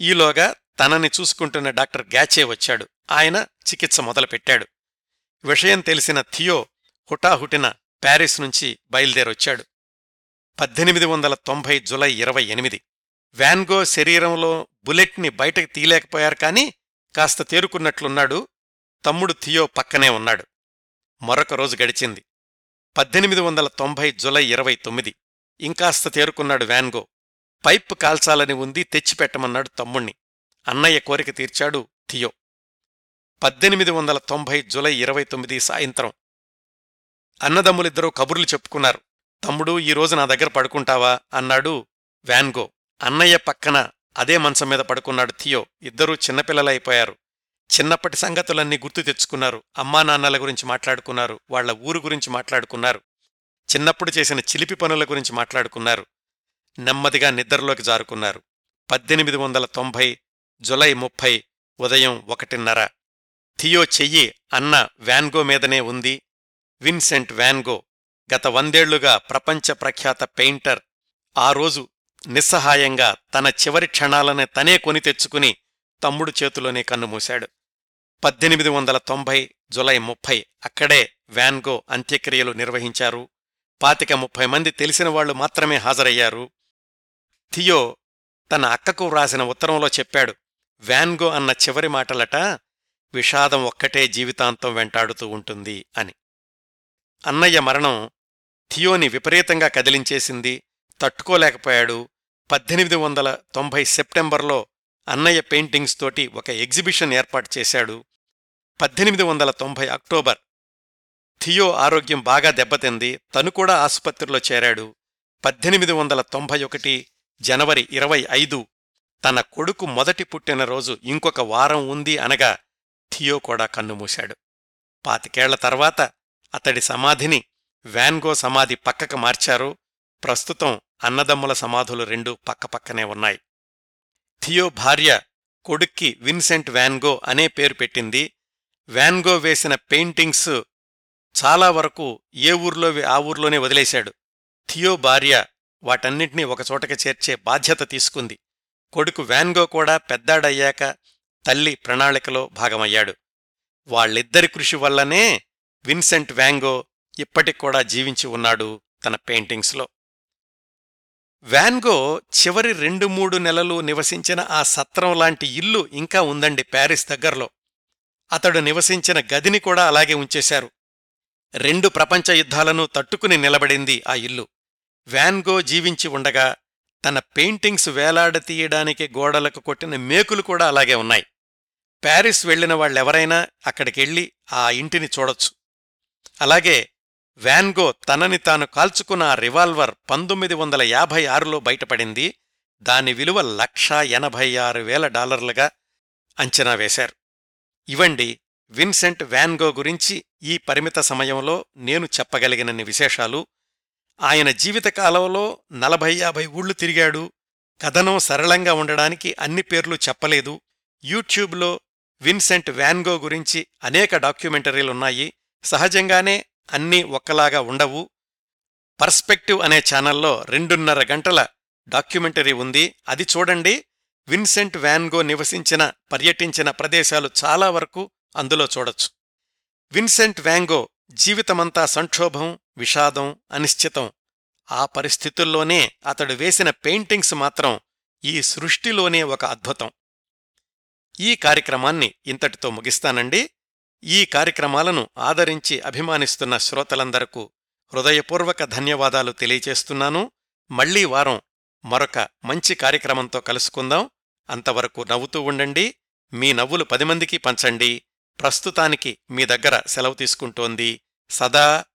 ఈలోగా తనని చూసుకుంటున్న డాక్టర్ గ్యాచే వచ్చాడు. ఆయన చికిత్స మొదలుపెట్టాడు. విషయం తెలిసిన థియో హుటాహుటిన ప్యారిస్ నుంచి బయలుదేరొచ్చాడు. పద్దెనిమిది వందల తొంభై జులై ఇరవై ఎనిమిది. వ్యాన్గో శరీరంలో బుల్లెట్ని బయటకు తీయలేకపోయారు కాని కాస్త తేరుకున్నట్లున్నాడు. తమ్ముడు థియో పక్కనే ఉన్నాడు. మరొక రోజు గడిచింది. పద్దెనిమిది వందల తొంభై జులై ఇరవై తొమ్మిది. ఇంకాస్త తేరుకున్నాడు వ్యాన్గో పైప్ కాల్చాలని ఉంది తెచ్చిపెట్టమన్నాడు తమ్ముణ్ణి. అన్నయ్య కోరిక తీర్చాడు థియో పద్దెనిమిది వందల తొంభై జులై ఇరవై తొమ్మిది సాయంత్రం. అన్నదమ్ములిద్దరూ కబుర్లు చెప్పుకున్నారు. తమ్ముడు ఈ రోజు నా దగ్గర పడుకుంటావా? అన్నాడు వ్యాన్గో అన్నయ్య పక్కన అదే మంచం మీద పడుకున్నాడు థియో ఇద్దరూ చిన్నపిల్లలైపోయారు. చిన్నప్పటి సంగతులన్నీ గుర్తు తెచ్చుకున్నారు. అమ్మా నాన్నల గురించి మాట్లాడుకున్నారు. వాళ్ళ ఊరు గురించి మాట్లాడుకున్నారు. చిన్నప్పుడు చేసిన చిలిపి పనుల గురించి మాట్లాడుకున్నారు. నెమ్మదిగా నిద్రలోకి జారుకున్నారు. పద్దెనిమిది వందల తొంభై జులై ముప్పై ఉదయం ఒకటిన్నర. థియో చెయ్యి అన్న వ్యాన్గో మీదనే ఉంది. విన్సెంట్ వ్యాన్గో గత వందేళ్ళుగా ప్రపంచ ప్రఖ్యాత పెయింటర్. ఆ రోజు నిస్సహాయంగా తన చివరి క్షణాలనే తనే కొని తెచ్చుకుని తమ్ముడు చేతిలోనే కన్నుమూశాడు పద్దెనిమిది వందల తొంభై జులై ముప్పై అక్కడే వ్యాన్గో అంత్యక్రియలు నిర్వహించారు. పాతిక ముప్పై మంది తెలిసిన వాళ్ళు మాత్రమే హాజరయ్యారు. థియో తన అక్కకు వ్రాసిన ఉత్తరంలో చెప్పాడు వ్యాన్గో అన్న చివరి మాటలట విషాదం ఒక్కటే జీవితాంతం వెంటాడుతూ ఉంటుంది అని. అన్నయ్య మరణం థియోని విపరీతంగా కదిలించేసింది. తట్టుకోలేకపోయాడు. పద్దెనిమిది వందల తొంభై సెప్టెంబర్లో అన్నయ్య పెయింటింగ్స్ తోటి ఒక ఎగ్జిబిషన్ ఏర్పాటు చేశాడు. పద్దెనిమిది వందల తొంభై అక్టోబర్ థియో ఆరోగ్యం బాగా దెబ్బతింది. తను కూడా ఆసుపత్రిలో చేరాడు. పద్దెనిమిది వందల తొంభై ఒకటి జనవరి ఇరవై ఐదు తన కొడుకు మొదటి పుట్టినరోజు ఇంకొక వారం ఉంది అనగా థియో కూడా కన్నుమూశాడు పాతికేళ్ళ తర్వాత అతడి సమాధిని వ్యాన్గో సమాధి పక్కకు మార్చారు. ప్రస్తుతం అన్నదమ్ముల సమాధులు రెండూ పక్కపక్కనే ఉన్నాయి. థియో భార్య కొడుక్కి విన్సెంట్ వ్యాన్గో అనే పేరు పెట్టింది. వ్యాన్గో వేసిన పెయింటింగ్స్ చాలా వరకు ఏ ఊర్లోవి ఆ ఊర్లోనే వదిలేశాడు. థియో భార్య వాటన్నింటినీ ఒకచోటకి చేర్చే బాధ్యత తీసుకుంది. కొడుకు వ్యాన్గో కూడా పెద్దాడయ్యాక తల్లి ప్రణాళికలో భాగమయ్యాడు. వాళ్ళిద్దరి కృషి వల్లనే విన్సెంట్ వ్యాంగో ఇప్పటికూడా జీవించి ఉన్నాడు తన పెయింటింగ్స్లో. వ్యాన్గో చివరి రెండు మూడు నెలలు నివసించిన ఆ సత్రం లాంటి ఇల్లు ఇంకా ఉందండి ప్యారిస్ దగ్గర్లో. అతడు నివసించిన గదిని కూడా అలాగే ఉంచేశారు. రెండు ప్రపంచ యుద్ధాలను తట్టుకుని నిలబడింది ఆ ఇల్లు. వ్యాన్గో జీవించి ఉండగా తన పెయింటింగ్స్ వేలాడతీయడానికి గోడలకు కొట్టిన మేకులు కూడా అలాగే ఉన్నాయి. ప్యారిస్ వెళ్ళిన వాళ్ళెవరైనా అక్కడికెళ్ళి ఆ ఇంటిని చూడొచ్చు. అలాగే వ్యాన్గో తనని తాను కాల్చుకున్న ఆ రివాల్వర్ పంతొమ్మిది వందల యాభై ఆరులో బయటపడింది. దాని విలువ లక్షా ఎనభై ఆరు వేల డాలర్లుగా అంచనా వేశారు. ఇవండి విన్సెంట్ వ్యాన్గో గురించి ఈ పరిమిత సమయంలో నేను చెప్పగలిగినన్ని విశేషాలు. ఆయన జీవితకాలంలో నలభై యాభై ఊళ్ళు తిరిగాడు. కథనం సరళంగా ఉండడానికి అన్ని పేర్లు చెప్పలేదు. యూట్యూబ్లో విన్సెంట్ వ్యాన్గో గురించి అనేక డాక్యుమెంటరీలున్నాయి సహజంగానే అన్నీ ఒక్కలాగా ఉండవు. పర్స్పెక్టివ్ అనే ఛానల్లో రెండున్నర గంటల డాక్యుమెంటరీ ఉంది. అది చూడండి. విన్సెంట్ వ్యాన్గో నివసించిన పర్యటించిన ప్రదేశాలు చాలా వరకు అందులో చూడొచ్చు. విన్సెంట్ వ్యాంగో జీవితమంతా సంక్షోభం విషాదం అనిశ్చితం. ఆ పరిస్థితుల్లోనే అతడు వేసిన పెయింటింగ్స్ మాత్రం ఈ సృష్టిలోనే ఒక అద్భుతం. ఈ కార్యక్రమాన్ని ఇంతటితో ముగిస్తానండి. ఈ కార్యక్రమాలను ఆదరించి అభిమానిస్తున్న శ్రోతలందరకు హృదయపూర్వక ధన్యవాదాలు తెలియచేస్తున్నాను. మళ్ళీ వారం మరొక మంచి కార్యక్రమంతో కలుసుకుందాం. అంతవరకు నవ్వుతూ ఉండండి. మీ నవ్వులు పది మందికి పంచండి. ప్రస్తుతానికి మీ దగ్గర సెలవు తీసుకుంటోంది సదా